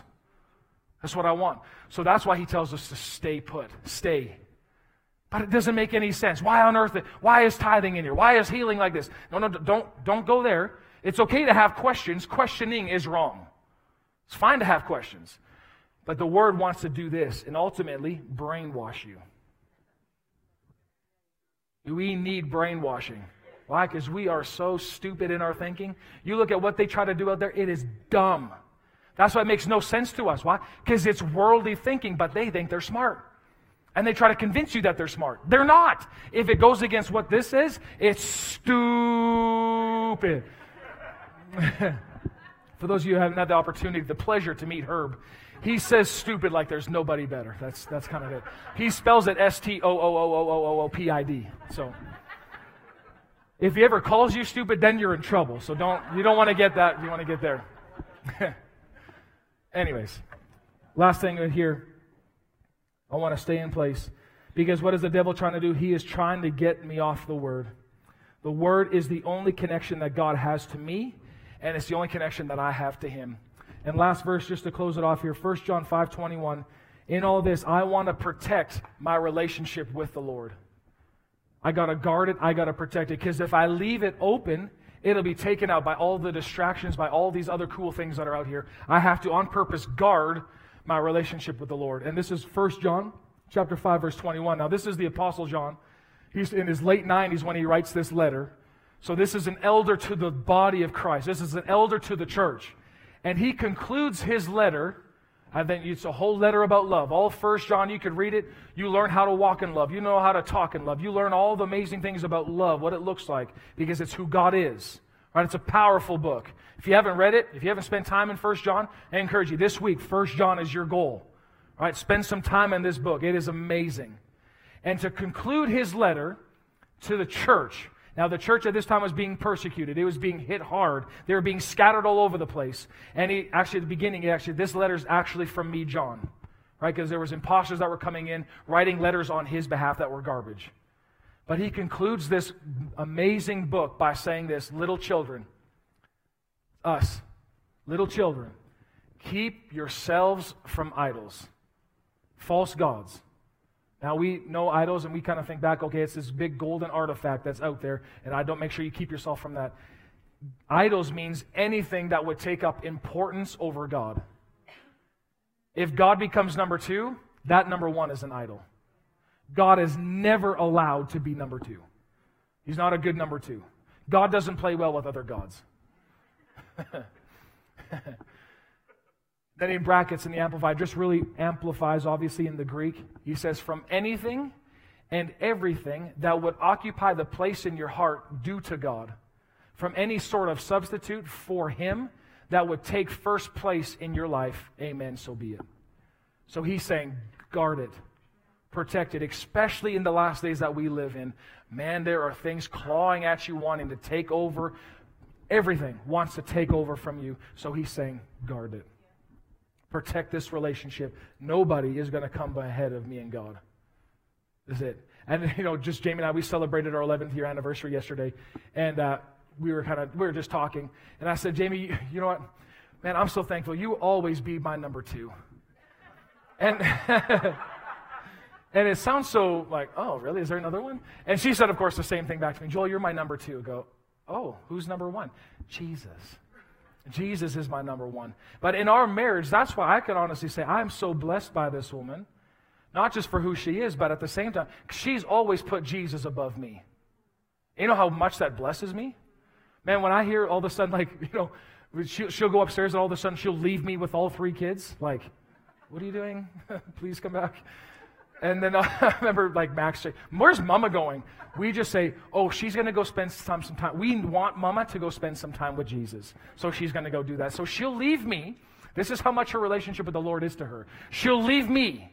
That's what I want. So that's why He tells us to stay put. Stay. But it doesn't make any sense. Why on earth? Why is tithing in here? Why is healing like this? No, no, don't, don't go there. It's okay to have questions. Questioning is wrong. It's fine to have questions. But the word wants to do this and ultimately brainwash you. We need brainwashing. Why? Because we are so stupid in our thinking. You look at what they try to do out there, it is dumb. That's why it makes no sense to us. Why? Because it's worldly thinking, but they think they're smart. And they try to convince you that they're smart. They're not. If it goes against what this is, it's stupid. For those of you who haven't had the opportunity, the pleasure to meet Herb, he says stupid like there's nobody better. That's, that's kind of it. He spells it S T O O O O O O P I D. So if he ever calls you stupid, then you're in trouble. So don't, you don't want to get that. You want to get there. Anyways, last thing here. I want to stay in place. Because what is the devil trying to do? He is trying to get me off the word. The word is the only connection that God has to me, and it's the only connection that I have to him. And last verse, just to close it off here, 1 John 5 21. In all this, I want to protect my relationship with the Lord. I got to guard it, I got to protect it. Because if I leave it open, it'll be taken out by all the distractions, by all these other cool things that are out here. I have to, on purpose, guard my relationship with the Lord. And this is 1 John chapter 5, verse 21. Now, this is the Apostle John. He's in his late 90s when he writes this letter. So, this is an elder to the body of Christ. This is an elder to the church. And he concludes his letter. I think it's a whole letter about love. All First John, you could read it. You learn how to walk in love. You know how to talk in love. You learn all the amazing things about love, what it looks like, because it's who God is. Right? It's a powerful book. If you haven't read it, if you haven't spent time in First John, I encourage you this week, First John is your goal. Right? Spend some time in this book. It is amazing. And to conclude his letter to the church, now, the church at this time was being persecuted. It was being hit hard. They were being scattered all over the place. And he, actually, at the beginning, actually, this letter is actually from me, John, right? Because there was imposters that were coming in, writing letters on his behalf that were garbage. But he concludes this amazing book by saying this little children, us, little children, keep yourselves from idols, false gods. Now we know idols and we kind of think back, okay, it's this big golden artifact that's out there, and I don't make sure you keep yourself from that. Idols means anything that would take up importance over God. If God becomes number two, that number one is an idol. God is never allowed to be number two. He's not a good number two. God doesn't play well with other gods. then in brackets in the Amplified, just really amplifies, obviously, in the Greek. He says, From anything and everything that would occupy the place in your heart due to God, from any sort of substitute for Him that would take first place in your life, amen, so be it. So he's saying, guard it, protect it, especially in the last days that we live in. Man, there are things clawing at you, wanting to take over. Everything wants to take over from you. So he's saying, guard it. Protect this relationship. Nobody is going to come ahead of me and God. Is it? And, you know, just Jamie and I, we celebrated our 11th year anniversary yesterday. And uh, we were kind of, we were just talking. And I said, Jamie, you know what? Man, I'm so thankful. You always be my number two. And. And it sounds so like, oh, really? Is there another one? And she said, of course, the same thing back to me. Joel, you're my number two. I go, oh, who's number one? Jesus. Jesus is my number one. But in our marriage, that's why I can honestly say I'm so blessed by this woman. Not just for who she is, but at the same time, she's always put Jesus above me. You know how much that blesses me? Man, when I hear all of a sudden, like, you know, she'll, she'll go upstairs and all of a sudden she'll leave me with all three kids. Like, what are you doing? Please come back. And then I remember like Max say, Where's mama going? We just say, Oh, she's going to go spend some, some time. We want mama to go spend some time with Jesus. So she's going to go do that. So she'll leave me. This is how much her relationship with the Lord is to her. She'll leave me.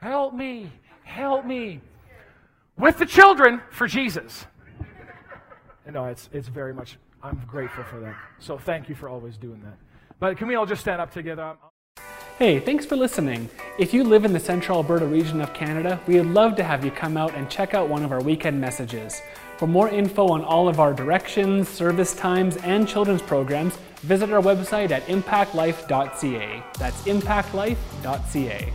Help me. Help me. With the children for Jesus. And no, it's, it's very much, I'm grateful for that. So thank you for always doing that. But can we all just stand up together? Hey, thanks for listening. If you live in the central Alberta region of Canada, we would love to have you come out and check out one of our weekend messages. For more info on all of our directions, service times, and children's programs, visit our website at impactlife.ca. That's impactlife.ca.